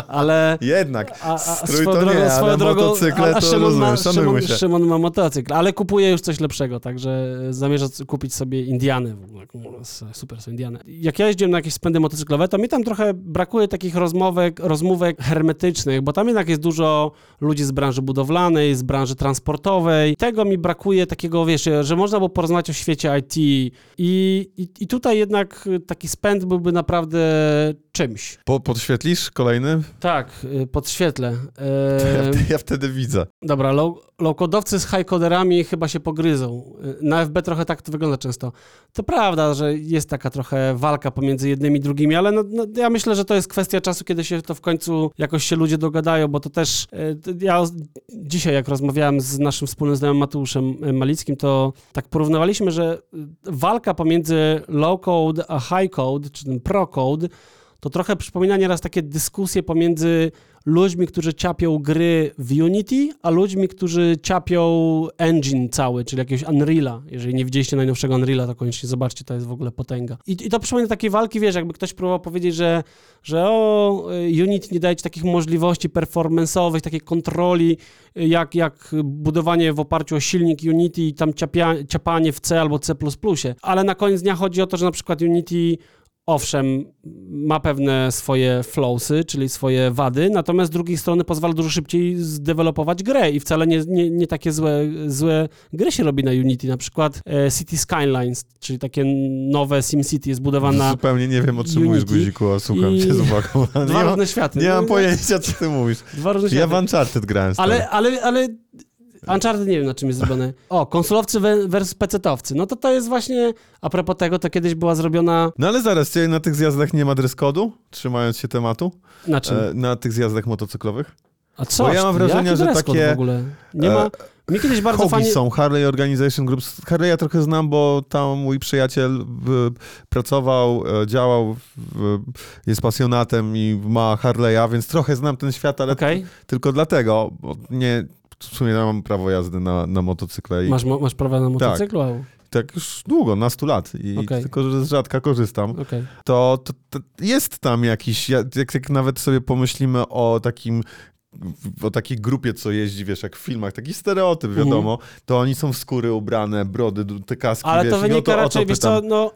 ale, Jednak. A, a Strój swoją to drogą, nie, swoją ale drogą, motocykle a, to Szymon, ma, rozumiem, szanujmy Szymon, się. Szymon ma motocykl, ale kupuje już coś lepszego, także zamierza kupić sobie Indianę. W ogóle, s- Super są Indiany. Jak ja jeździłem na jakieś spędy motocyklowe, to mi tam trochę brakuje takich rozmówek, rozmówek hermetycznych, bo tam jednak jest dużo ludzi z branży budowlanej, z branży transportowej. Tego mi brakuje takiego, wiesz, że można było porozmawiać o świecie IT i, i, i tutaj jednak taki spęd byłby naprawdę äh, czymś. Po, podświetlisz kolejny? Tak, y, podświetlę. Ja, Ehm, ja wtedy widzę. Dobra, low, low-coderowcy z high-coderami chyba się pogryzą. Y, Na FB trochę tak to wygląda często. To prawda, że jest taka trochę walka pomiędzy jednymi i drugimi, ale no, no, ja myślę, że to jest kwestia czasu, kiedy się to w końcu jakoś się ludzie dogadają, bo to też y, ja dzisiaj jak rozmawiałem z naszym wspólnym znajomym Mateuszem Malickim, to tak porównywaliśmy, że walka pomiędzy low-code a high-code, czy ten pro-code, to trochę przypomina nieraz takie dyskusje pomiędzy ludźmi, którzy ciapią gry w Unity, a ludźmi, którzy ciapią engine cały, czyli jakiegoś Unreala. Jeżeli nie widzieliście najnowszego Unreala, to koniecznie zobaczcie, to jest w ogóle potęga. I, i to przypomina takiej walki, wiesz, jakby ktoś próbował powiedzieć, że, że o, Unity nie daje ci takich możliwości performance'owych, takiej kontroli, jak, jak budowanie w oparciu o silnik Unity i tam ciapia, ciapanie w C albo C++. Ale na koniec dnia chodzi o to, że na przykład Unity owszem, ma pewne swoje flowsy, czyli swoje wady, natomiast z drugiej strony pozwala dużo szybciej zdevelopować grę i wcale nie, nie, nie takie złe, złe gry się robi na Unity. Na przykład e, City Skylines, czyli takie nowe SimCity jest budowane na Zupełnie nie wiem, o czym mówisz, Unity guziku, a słucham i- cię z uwagą. Nie, dwa mam, różne światy. nie mam No, pojęcia, co ty mówisz. Dwa różne Ja światy. w Uncharted grałem. Ale, ale, ale Uncharted nie wiem, na czym jest zrobione. O, konsolowcy versus pecetowcy. No to to jest właśnie, a propos tego, to kiedyś była zrobiona... No ale zaraz, na tych zjazdach nie ma dress code'u? Trzymając się tematu? Na czym? E, na tych zjazdach motocyklowych? A co? bo ja mam wrażenie, że takie, w ogóle? Nie e, ma... Mi kiedyś bardzo Hobby są, Harley Organization Groups. Harley'a trochę znam, bo tam mój przyjaciel w, pracował, e, działał, jest pasjonatem i ma Harley'a, więc trochę znam ten świat, ale Okej, tylko dlatego, bo nie, w sumie ja mam prawo jazdy na, na motocykle i masz, masz prawo na motocyklu? Wow. tak już długo, na 100 lat i Okej. tylko, że z rzadka korzystam. Okej. to, to, to jest tam jakiś, jak, jak nawet sobie pomyślimy o takim o takiej grupie, co jeździ, wiesz, jak w filmach, taki stereotyp, Mhm. wiadomo, to oni są w skóry ubrane, brody, te kaski, Ale wiesz, to wynika o to, raczej, wiesz co, no...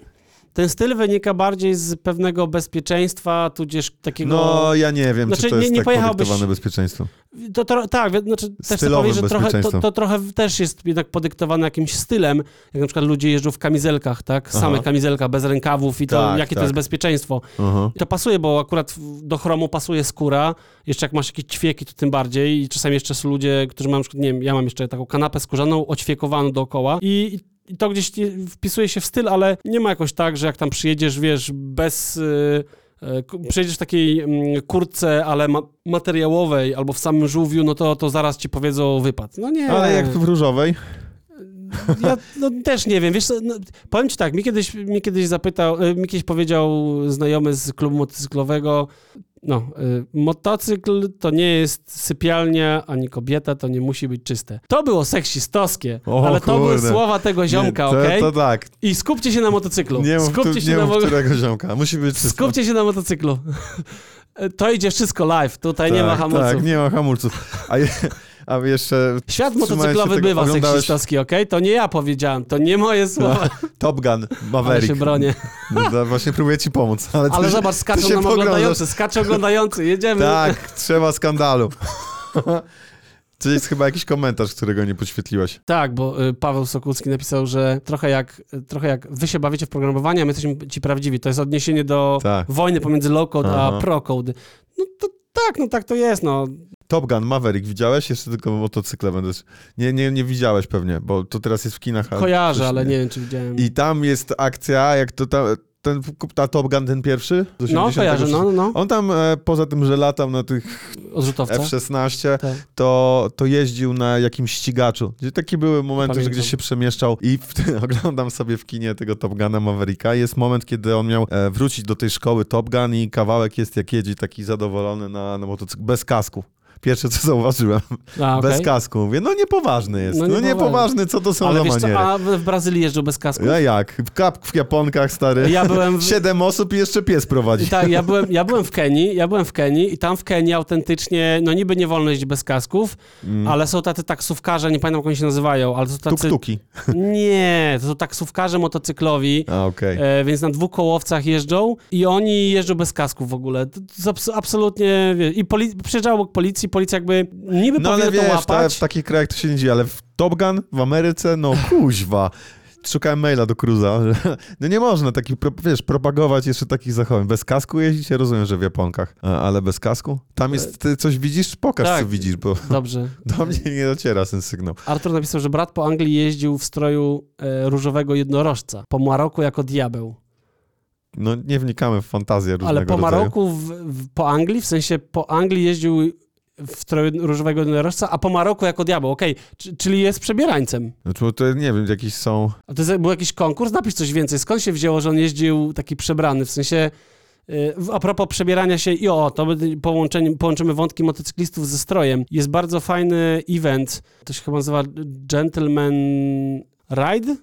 Ten styl wynika bardziej z pewnego bezpieczeństwa, tudzież takiego... No, ja nie wiem, Znaczy, czy to nie- jest nie tak pojechałbyś- podyktowane bezpieczeństwem. To, to, tak, znaczy, też chcę powiedzieć, że trochę, to, to trochę też jest jednak podyktowane jakimś stylem, jak na przykład ludzie jeżdżą w kamizelkach, tak? Same Aha. kamizelka, bez rękawów i to, Tak, jakie to tak. jest bezpieczeństwo. Aha. I to pasuje, bo akurat do chromu pasuje skóra, jeszcze jak masz jakieś ćwieki, to tym bardziej i czasami jeszcze są ludzie, którzy mają nie wiem, ja mam jeszcze taką kanapę skórzaną, oćwiekowaną dookoła i i to gdzieś wpisuje się w styl, ale nie ma jakoś tak, że jak tam przyjedziesz, wiesz, bez... Yy, ku- Przyjedziesz w takiej mm, kurtce, ale ma materiałowej, albo w samym żółwiu, no to, to zaraz ci powiedzą wypad. No nie. Ale jak w różowej? Ja no, też nie wiem, wiesz no, powiem ci tak, mi kiedyś, mi kiedyś zapytał, y, mi kiedyś powiedział znajomy z klubu motocyklowego, No, y, motocykl to nie jest sypialnia, ani kobieta, to nie musi być czyste. To było seksistowskie, O, ale to były kurde. słowa tego ziomka, okej? to tak. I skupcie się na motocyklu. Nie mów, skupcie tu, się nie na mów którego ziomka. Musi być czysto. Skupcie się na motocyklu. To idzie wszystko live, tutaj nie ma Tak, hamulców. Tak, nie ma hamulców. A, je, a jeszcze Świat motocyklowy bywa oglądałeś- seksistowski, okej? To nie ja powiedziałem, to nie moje słowa, Top Gun, ale Maverick. się bronię. No, właśnie próbuję ci pomóc. Ale, Ale się- zobacz, skaczą nam oglądający, skacze oglądający, jedziemy. Tak, trzeba skandalu. To jest chyba jakiś komentarz, którego nie podświetliłeś. Tak, bo y, Paweł Sokulski napisał, że trochę jak, trochę jak wy się bawicie w programowanie, a my jesteśmy ci prawdziwi. To jest odniesienie do Tak. wojny pomiędzy low-code a Aha. pro-code. No to tak, no tak to jest, no. Top Gun, Maverick, widziałeś? Jeszcze tylko motocykle będę... Nie, nie, nie widziałeś pewnie, bo to teraz jest w kinach. Kojarzę, ale nie wiem, czy widziałem. I tam jest akcja, jak to ta, ten, ta Top Gun, ten pierwszy? No, 86. kojarzę, no, no, no. On tam, e, poza tym, że latał na tych Odrzutowca. F-16, Tak. to, to jeździł na jakimś ścigaczu. Gdzie takie były momenty, że Pamiętam. gdzieś się przemieszczał i w, oglądam sobie w kinie tego Top Guna Mavericka. Jest moment, kiedy on miał e, wrócić do tej szkoły Top Gun i kawałek jest, jak jedzie taki zadowolony na, na motocyklu, bez kasku. Pierwsze, co zauważyłem, A, okej. bez kasku. Mówię, no niepoważny jest. No No, niepoważny. co to są Ale za co, maniery. a w Brazylii jeżdżą bez kasku? Ja jak? W kap w Japonkach, stary. Ja byłem w... Siedem osób i jeszcze pies prowadzi. I tak, ja byłem, ja byłem w Kenii, ja byłem w Kenii i tam w Kenii autentycznie, no niby nie wolno jeździć bez kasków, Mm. ale są tacy taksówkarze, nie pamiętam jak oni się nazywają, ale to tacy... Tuk-tuki. Nie, to są taksówkarze motocyklowi, A, okej. e, więc na dwóch kołowcach jeżdżą i oni jeżdżą bez kasków w ogóle. To, to abs- absolutnie, i poli- przyjeżdżał obok policji, policja jakby niby No ale powinna to wiesz, ta, łapać. w takich krajach to się nie dzieje, ale w Top Gun w Ameryce, no kuźwa. Szukałem maila do Cruza, że no nie można takich, wiesz, propagować jeszcze takich zachowań. Bez kasku jeździć, ja rozumiem, że w Japonkach, ale bez kasku? Tam jest, ty coś widzisz? Pokaż, Tak. co widzisz, bo Dobrze. do mnie nie dociera ten sygnał. Artur napisał, że brat po Anglii jeździł w stroju e, różowego jednorożca. Po Maroku jako diabeł. No nie wnikamy w fantazję różnego Ale po rodzaju. Maroku, w, w, po Anglii, w sensie po Anglii jeździł w stroju różowego jednorożca, a po Maroku jako diabeł. Okej, Czy- czyli jest przebierańcem. Znaczy, to nie wiem, jakieś są... A to jest, był jakiś konkurs? Napisz coś więcej. Skąd się wzięło, że on jeździł taki przebrany? W sensie, y, a propos przebierania się i o, to połączenie, połączymy wątki motocyklistów ze strojem. Jest bardzo fajny event, to się chyba nazywa Gentleman Ride?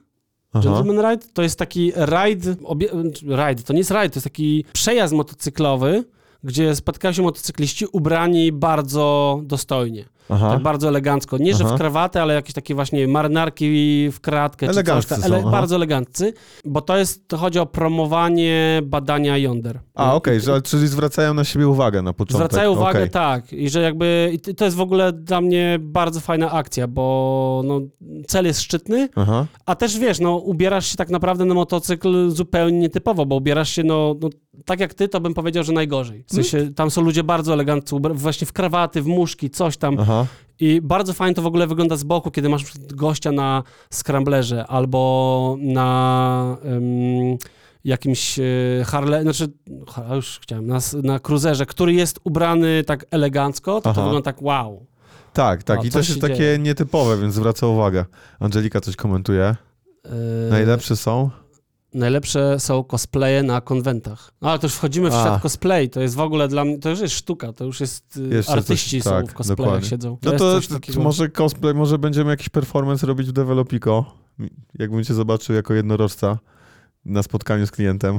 Aha. Gentleman Ride to jest taki ride, obie, ride, to nie jest ride, to jest taki przejazd motocyklowy, gdzie spotkają się motocykliści ubrani bardzo dostojnie, Aha. tak bardzo elegancko. Nie, że Aha. w krawatę, ale jakieś takie właśnie marynarki w kratkę czy coś. Eleganccy są, aha. bardzo eleganccy, bo to jest, to chodzi o promowanie badania jąder. A, okej, że czyli zwracają na siebie uwagę na początek. Zwracają uwagę, Okej. tak, i że jakby i to- jest w ogóle dla mnie bardzo fajna akcja, bo no, cel jest szczytny, Aha. a też wiesz, no ubierasz się tak naprawdę na motocykl zupełnie nietypowo, bo ubierasz się, no, no tak jak ty, to bym powiedział, że najgorzej. W sensie, tam są ludzie bardzo eleganccy, właśnie w krawaty, w muszki, coś tam. Aha. I bardzo fajnie to w ogóle wygląda z boku, kiedy masz gościa na scramblerze albo na em, jakimś e, Harley, znaczy, już chciałem, na, na cruiserze, który jest ubrany tak elegancko, to Aha. to wygląda tak wow. Tak, tak. O, I też jest takie dzieje. nietypowe, więc zwraca uwagę. Angelika coś komentuje. E, Najlepsze są? Najlepsze są cosplaye na konwentach. No, ale to już wchodzimy w A. świat cosplay. To jest w ogóle dla mnie, to już jest sztuka, to już jest, y, Jeszcze artyści coś- są tak, w cosplayach dokładnie. siedzą. No to, coś to, takiego. może cosplay, może będziemy jakiś performance robić w Developico. Jakbym cię zobaczył jako jednorożca na spotkaniu z klientem.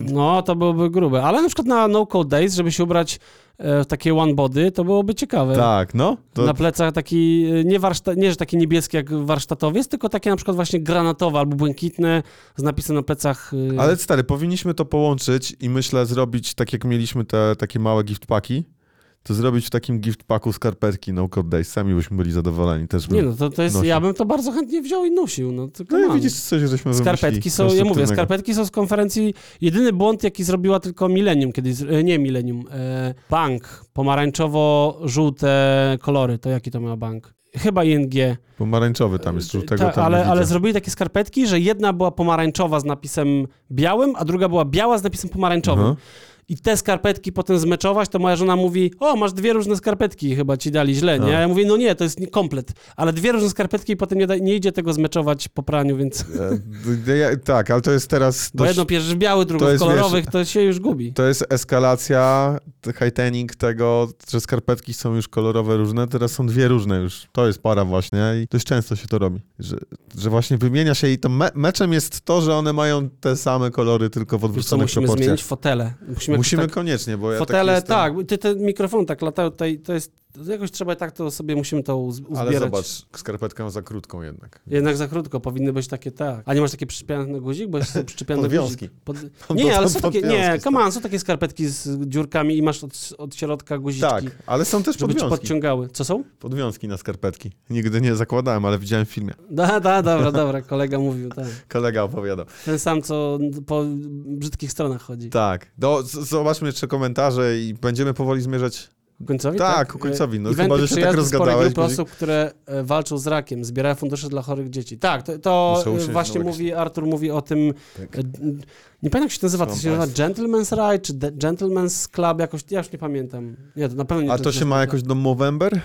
No, to byłoby grube. Ale na przykład na No Code Days, żeby się ubrać e, takie one body, to byłoby ciekawe. tak, no. To, Na plecach taki, e, nie, warszta- nie, że taki niebieski jak warsztatowiec, tylko takie na przykład właśnie granatowe albo błękitne z napisem na plecach. e, ale stary, powinniśmy to połączyć i myślę zrobić, tak jak mieliśmy te takie małe gift paki, to zrobić w takim gift paku skarpetki No Code Days. Sami byśmy byli zadowoleni. Też. Nie no, to, to jest, nosił. ja bym to bardzo chętnie wziął i nosił. No, No i widzisz, coś żeśmy Skarpetki są, ja mówię, skarpetki są z konferencji. Jedyny błąd, jaki zrobiła tylko Millennium kiedyś, e, nie Millennium, e, bank, pomarańczowo-żółte kolory, to jaki to ma bank? Chyba ING. Pomarańczowy tam jest, żółtego Ta, tam ale, ale zrobili takie skarpetki, że jedna była pomarańczowa z napisem białym, a druga była biała z napisem pomarańczowym. Aha. I te skarpetki potem zmeczować, to moja żona mówi, o, masz dwie różne skarpetki, chyba ci dali źle, nie? No. A ja mówię, no nie, to jest nie- komplet, ale dwie różne skarpetki i potem nie, da, nie idzie tego zmeczować po praniu, więc... Ja- tak, ale to jest teraz... Bo dość- jedno bierzesz w biały, drugą to w kolorowych, to się już gubi. To jest eskalacja, heightening tego, że skarpetki są już kolorowe różne, teraz są dwie różne już. To jest para właśnie i dość często się to robi. Że, że właśnie wymienia się i to me meczem jest to, że one mają te same kolory, tylko w Wiesz co, odwróconych musimy proporcjach. zmienić fotele. Musimy, Musimy tak, koniecznie, bo ja Fotele, tak, jestem... tak, ty te mikrofon tak latają tutaj, to jest, jakoś trzeba tak to sobie, musimy to uz- uzbierać. Ale zobacz, skarpetkę za krótką jednak. Jednak za krótko, powinny być takie tak. A nie masz takie przyczepiane na guzik, bo jest przyczepiane Podwiązki. Pod... Nie, ale są takie, nie, come on, są takie skarpetki z dziurkami i masz od, od środka guziczki, Tak, ale są też żeby podwiązki. podciągały. Co są? Podwiązki na skarpetki. Nigdy nie zakładałem, ale widziałem w filmie. Da, da, dobra, dobra, kolega mówił, tak. Kolega opowiadał. Ten sam, co po brzydkich stronach chodzi. Tak. Do, zobaczmy jeszcze komentarze i będziemy powoli zmierzać. Końcowi? Tak, ku końcowi. No Eventy, chyba, że się tak rozgadałeś, grupy guzik. osób, które e, walczą z rakiem, zbierają fundusze dla chorych dzieci. Tak, to, to e, właśnie mówi, Artur mówi o tym, Tak. e, nie pamiętam jak się nazywa, to się nazywa. Gentleman's Ride, czy Gentleman's Club, jakoś, ja już nie pamiętam. Nie, to na pewno nie A to się ma jakoś do Movember?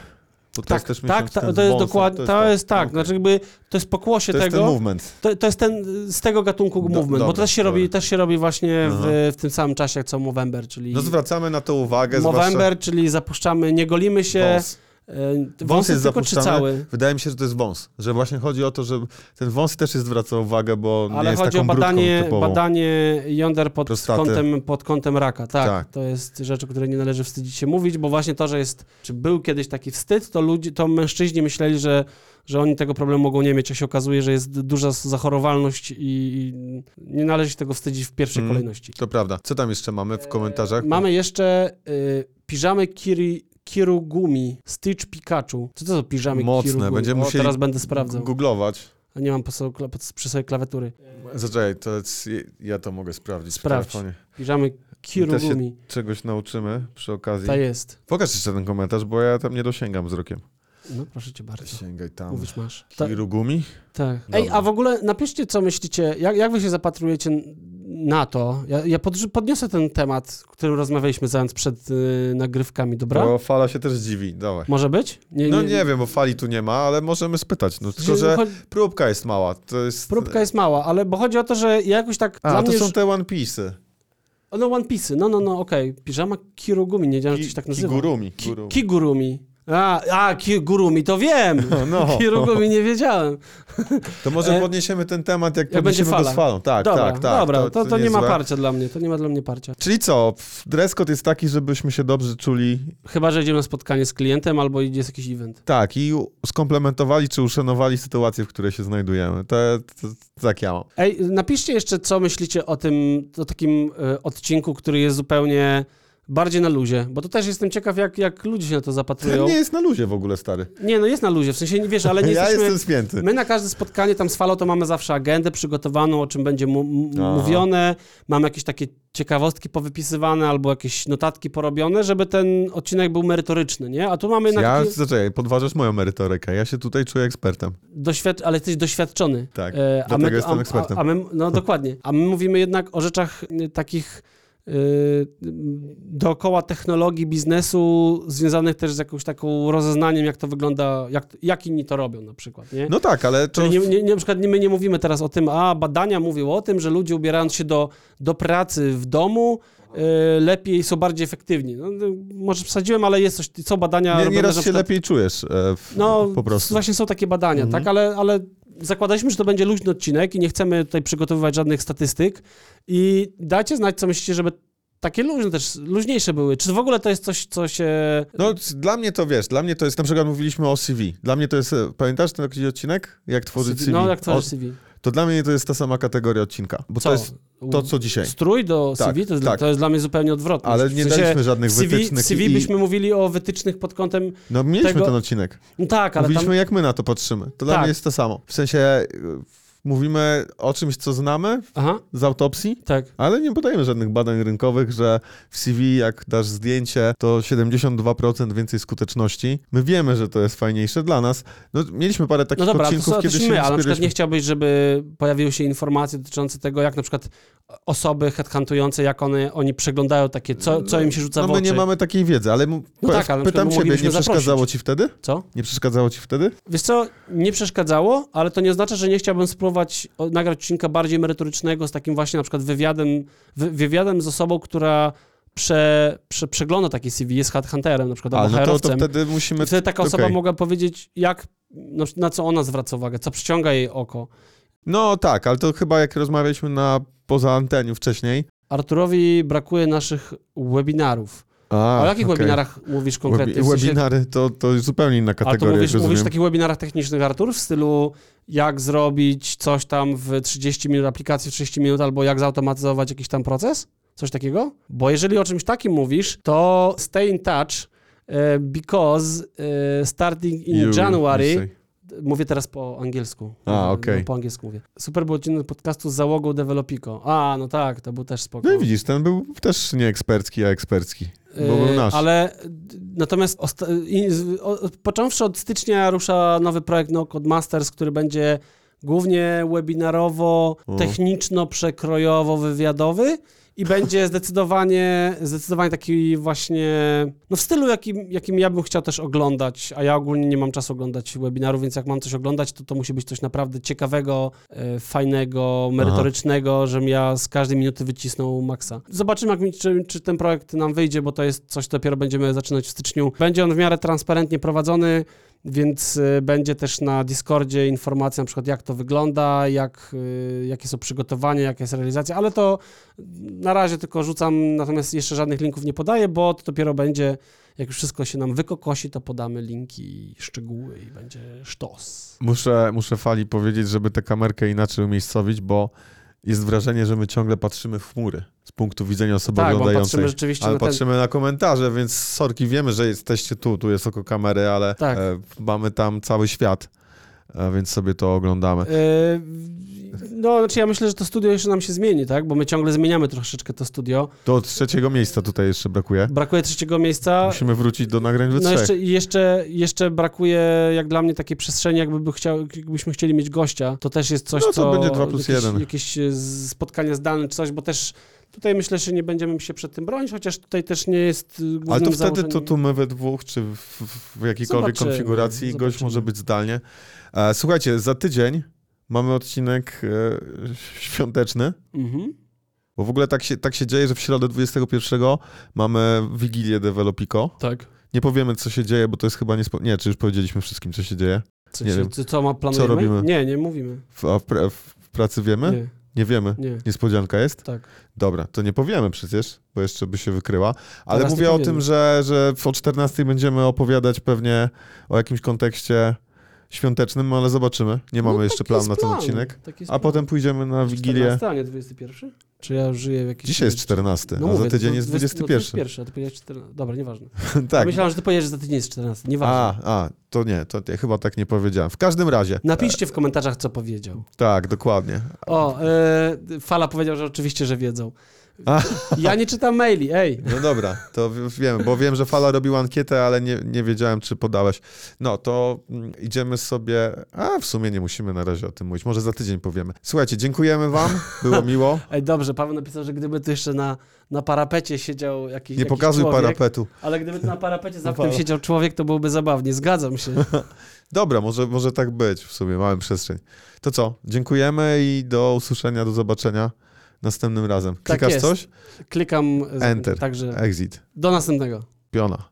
Bo to Tak, jest też tak, ta, to jest dokładnie, to jest, tak, okej. znaczy jakby, to jest pokłosie To jest ten tego, movement. to, to jest ten, z tego gatunku Do- movement, bo dobra, to też się, robi, dobra. też się robi właśnie w, w tym samym czasie, jak co Movember, czyli No zwracamy na to uwagę. Movember, czyli zapuszczamy, nie golimy się, Wąs. e, Wąs wąsy jest zapuszczany. cały. Wydaje mi się, że to jest wąs. Że właśnie chodzi o to, że ten wąs też jest zwraca uwagę, bo nie Ale jest chodzi taką o badanie, badanie jąder pod Prostaty. kątem, pod kątem raka. Tak, Tak. to jest rzecz, o której nie należy wstydzić się mówić, bo właśnie to, że jest, czy był kiedyś taki wstyd, to ludzie, to mężczyźni myśleli, że, że oni tego problemu mogą nie mieć, a się okazuje, że jest duża zachorowalność i, nie należy się tego wstydzić w pierwszej Mm. kolejności. To prawda. Co tam jeszcze mamy w komentarzach? Mamy jeszcze y, piżamy Kiri, Kirugumi, Stitch Pikachu. Co to za piżamy Mocne, Kirugumi? będziemy musieli teraz będę sprawdzał. Googlować. A nie mam po sobie, przy sobie klawiatury. Zaczekaj, to jest, ja to mogę sprawdzić Sprawdź. w telefonie. Piżamy Kirugumi. Czegoś nauczymy przy okazji. Ta jest. Pokaż jeszcze ten komentarz, bo ja tam nie dosięgam wzrokiem. No proszę cię bardzo. Sięgaj tam. Mówisz masz. Ta, Kirugumi? tak. Dobra. Ej, a w ogóle napiszcie, co myślicie, jak, jak wy się zapatrujecie na to? Ja, ja podrzu- podniosę ten temat, o którym rozmawialiśmy zając przed y, nagrywkami, dobra? Bo fala się też dziwi, dawaj. Może być? No nie wiem, bo fali tu nie ma, ale możemy spytać. No tylko, że Chodzi- próbka jest mała. Jest... Próbka jest mała, ale bo chodzi o to, że ja jakoś tak... A, to mnie są już... te One Piece'y. No One Piece, no, no, no, okej. Piżama Kirugumi, nie wiedziałem, że to się tak nazywa. Kigurumi. Ki- Gurumi. Kigurumi. A, a Kigurumi, to wiem. No, Kirugumi nie wiedziałem. to może E, podniesiemy ten temat, jak, jak będzie fala. falą. Tak, Dobra, tak, tak. dobra, to, to, nie ma niezłe. parcia dla mnie, to nie ma dla mnie parcia. Czyli co, dress code jest taki, żebyśmy się dobrze czuli, Chyba, że idziemy na spotkanie z klientem albo jest jakiś event. tak, i skomplementowali czy uszanowali sytuację, w której się znajdujemy. To, to, to tak ja mam. Ej, napiszcie jeszcze, co myślicie o tym, o takim e, odcinku, który jest zupełnie bardziej na luzie, bo to też jestem ciekaw, jak, jak ludzie się na to zapatrują. nie jest na luzie w ogóle, stary. Nie, no jest na luzie, w sensie, nie wiesz, ale nie ja jesteśmy... jestem spięty. My na każde spotkanie tam z Falą to mamy zawsze agendę przygotowaną, o czym będzie mówione, mamy jakieś takie ciekawostki powypisywane albo jakieś notatki porobione, żeby ten odcinek był merytoryczny, nie? A tu mamy Ja, taki zaczekaj, podważasz moją merytorykę. Ja się tutaj czuję ekspertem. doświad... ale jesteś doświadczony. Tak, E, dlatego jestem a, ekspertem. A, a my, no dokładnie. A my mówimy jednak o rzeczach y, takich dookoła technologii, biznesu, związanych też z jakąś taką rozeznaniem, jak to wygląda, jak, jak inni to robią na przykład, nie? No tak, ale to... Czyli nie, nie, na przykład my nie mówimy teraz o tym, a badania mówią o tym, że ludzie ubierając się do, do pracy w domu y, lepiej są bardziej efektywni. No, no, może przesadziłem, ale jest coś, są badania Nie, robione, nieraz się przykład- lepiej czujesz e, w, No, po prostu. właśnie są takie badania, Mhm. tak, ale, ale zakładaliśmy, że to będzie luźny odcinek i nie chcemy tutaj przygotowywać żadnych statystyk i dajcie znać, co myślicie, żeby takie luźne też, luźniejsze były. Czy w ogóle to jest coś, co się... No, dla mnie to wiesz, dla mnie to jest, na przykład mówiliśmy o CV. Dla mnie to jest, e, pamiętasz ten jakiś odcinek? Jak tworzyć CV? No, jak O, tworzysz CV. to dla mnie to jest ta sama kategoria odcinka, bo Co? to jest to, co dzisiaj. Strój do Tak, CV to jest, tak. to jest dla mnie zupełnie odwrotne. Ale nie daliśmy żadnych CV, wytycznych CV i- byśmy mówili o wytycznych pod kątem... No, mieliśmy tego- ten odcinek. No tak, ale Mówiliśmy, tam... jak my na to patrzymy. To dla Tak. mnie jest to samo. W sensie, e, mówimy o czymś, co znamy Aha, z autopsji, tak. ale nie podajemy żadnych badań rynkowych, że w CV jak dasz zdjęcie, to 72% więcej skuteczności. My wiemy, że to jest fajniejsze dla nas. No, mieliśmy parę takich No dobra, to odcinków, są kiedy też się my, ale na przykład nie chciałbyś, żeby pojawiły się informacje dotyczące tego, jak na przykład osoby headhuntujące, jak one, oni przeglądają takie, co, co im się rzuca No w my oczy. nie mamy takiej wiedzy, ale, No tak, ale pytam ciebie, nie przeszkadzało zaprosić. ci wtedy? Co? Nie przeszkadzało ci wtedy? Wiesz co, nie przeszkadzało, ale to nie oznacza, że nie chciałbym spróbować o- nagrać odcinka bardziej merytorycznego z takim właśnie na przykład wywiadem, wy, wywiadem z osobą, która prze, prze, przegląda takie CV, jest headhunterem na przykład, A, albo no to, to wtedy musimy... I wtedy taka osoba okej. mogła powiedzieć, jak, na, na co ona zwraca uwagę, co przyciąga jej oko. No tak, ale to chyba jak rozmawialiśmy na poza anteniu wcześniej. Arturowi brakuje naszych webinarów. A, o jakich okej. webinarach mówisz konkretnie? Webi- W sensie- webinary to, to zupełnie inna Ale to kategoria, mówisz, jak mówisz rozumiem. o takich webinarach technicznych, Artur, w stylu jak zrobić coś tam w 30 minut, aplikację w 30 minut, albo jak zautomatyzować jakiś tam proces? Coś takiego? Bo jeżeli o czymś takim mówisz, to stay in touch, e, because e, starting in You- you January, say. mówię teraz po angielsku. A, No, okej. Po angielsku mówię. Super był odcinek podcastu z załogą Developico. A, no tak, to był też spoko. No i widzisz, ten był też nie ekspercki, a ekspercki. Bo był Yy, nasz. Ale natomiast osta- począwszy od stycznia rusza nowy projekt No Code Masters, który będzie głównie webinarowo, O. techniczno-przekrojowo wywiadowy i będzie zdecydowanie, zdecydowanie taki właśnie, no w stylu, jakim, jakim ja bym chciał też oglądać, a ja ogólnie nie mam czasu oglądać webinarów, więc jak mam coś oglądać, to to musi być coś naprawdę ciekawego, e, fajnego, merytorycznego, żebym ja z każdej minuty wycisnął maksa. Zobaczymy, jak mi, czy, czy ten projekt nam wyjdzie, bo to jest coś, co dopiero będziemy zaczynać w styczniu. Będzie on w miarę transparentnie prowadzony, więc y, będzie też na Discordzie informacja na przykład jak to wygląda, jak, y, jakie są przygotowania, jaka jest realizacja, ale to na razie tylko rzucam, natomiast jeszcze żadnych linków nie podaję, bo to dopiero będzie, jak już wszystko się nam wykokosi, to podamy linki, szczegóły i będzie sztos. Muszę, muszę Fali powiedzieć, żeby tę kamerkę inaczej umiejscowić, bo jest wrażenie, że my ciągle patrzymy w chmury z punktu widzenia osoby Tak, oglądającej. patrzymy rzeczywiście Ale na ten... patrzymy na komentarze, więc sorki, wiemy, że jesteście tu, tu jest oko kamery, ale Tak. e, mamy tam cały świat, więc sobie to oglądamy. Yy, no, znaczy ja myślę, że to studio jeszcze nam się zmieni, tak? Bo my ciągle zmieniamy troszeczkę to studio. To od trzeciego miejsca tutaj jeszcze brakuje. Brakuje trzeciego miejsca. Musimy wrócić do nagrań we No jeszcze, jeszcze, jeszcze brakuje, jak dla mnie, takiej przestrzeni, jakby by chciał, jakbyśmy chcieli mieć gościa. To też jest coś, No to co... będzie dwa plus jakieś, jeden. Jakieś e, spotkania zdalne czy coś, bo też tutaj myślę, że nie będziemy się przed tym bronić, chociaż tutaj też nie jest e, głównym Ale to wtedy założeniem... to tu my we dwóch, czy w, w jakiejkolwiek Zobaczymy, konfiguracji gość zobaczymy. może być zdalnie. Słuchajcie, za tydzień mamy odcinek e, świąteczny, Mhm. bo w ogóle tak się, tak się dzieje, że w środę 21 mamy Wigilię Developico. Tak. Nie powiemy, co się dzieje, bo to jest chyba nie... Nie, czy już powiedzieliśmy wszystkim, co się dzieje? Co, Nie się, wiem. co, co ma planujemy? robimy? Nie, nie mówimy. W, a w, pra- w pracy wiemy? Nie. Nie, wiemy. nie. Niespodzianka jest? Tak. Dobra, to nie powiemy przecież, bo jeszcze by się wykryła. Ale Teraz mówię o tym, że, że o 14 będziemy opowiadać pewnie o jakimś kontekście świątecznym, ale zobaczymy. Nie mamy No, jeszcze planu na ten plan. odcinek. A plan. potem pójdziemy na Wigilię. 14, a nie 21? Czy ja żyję w jakiejś... Dzisiaj jest 14, No a mówię, za tydzień to jest 20 No, 21. 21, a ty powiedziałeś 14. Dobra, nieważne. tak. Myślałem, że ty powiesz, że za tydzień jest 14. Nieważne. A, a, to nie, to ja chyba tak nie powiedziałem. W każdym razie. Napiszcie w komentarzach, co powiedział. Tak, dokładnie. O, e, Fala powiedział, że oczywiście, że wiedzą. A. Ja nie czytam maili, ej. No dobra, to wiem, bo wiem, że Fala robił ankietę, ale nie, nie wiedziałem, czy podałeś. No to mm, idziemy sobie. A w sumie nie musimy na razie o tym mówić. Może za tydzień powiemy. Słuchajcie, dziękujemy Wam. Było miło. Ej, dobrze, Paweł napisał, że gdyby tu jeszcze na, na parapecie siedział jakiś Nie jakiś pokazuj człowiek, parapetu. Ale gdyby tu na parapecie za tym siedział człowiek, to byłoby zabawnie. Zgadzam się. Dobra, może, może tak być w sumie, mamy przestrzeń. To co? Dziękujemy i do usłyszenia, do zobaczenia następnym razem. Tak Klikasz jest. coś? Klikam. z- Enter. Także Exit. do następnego. Piona.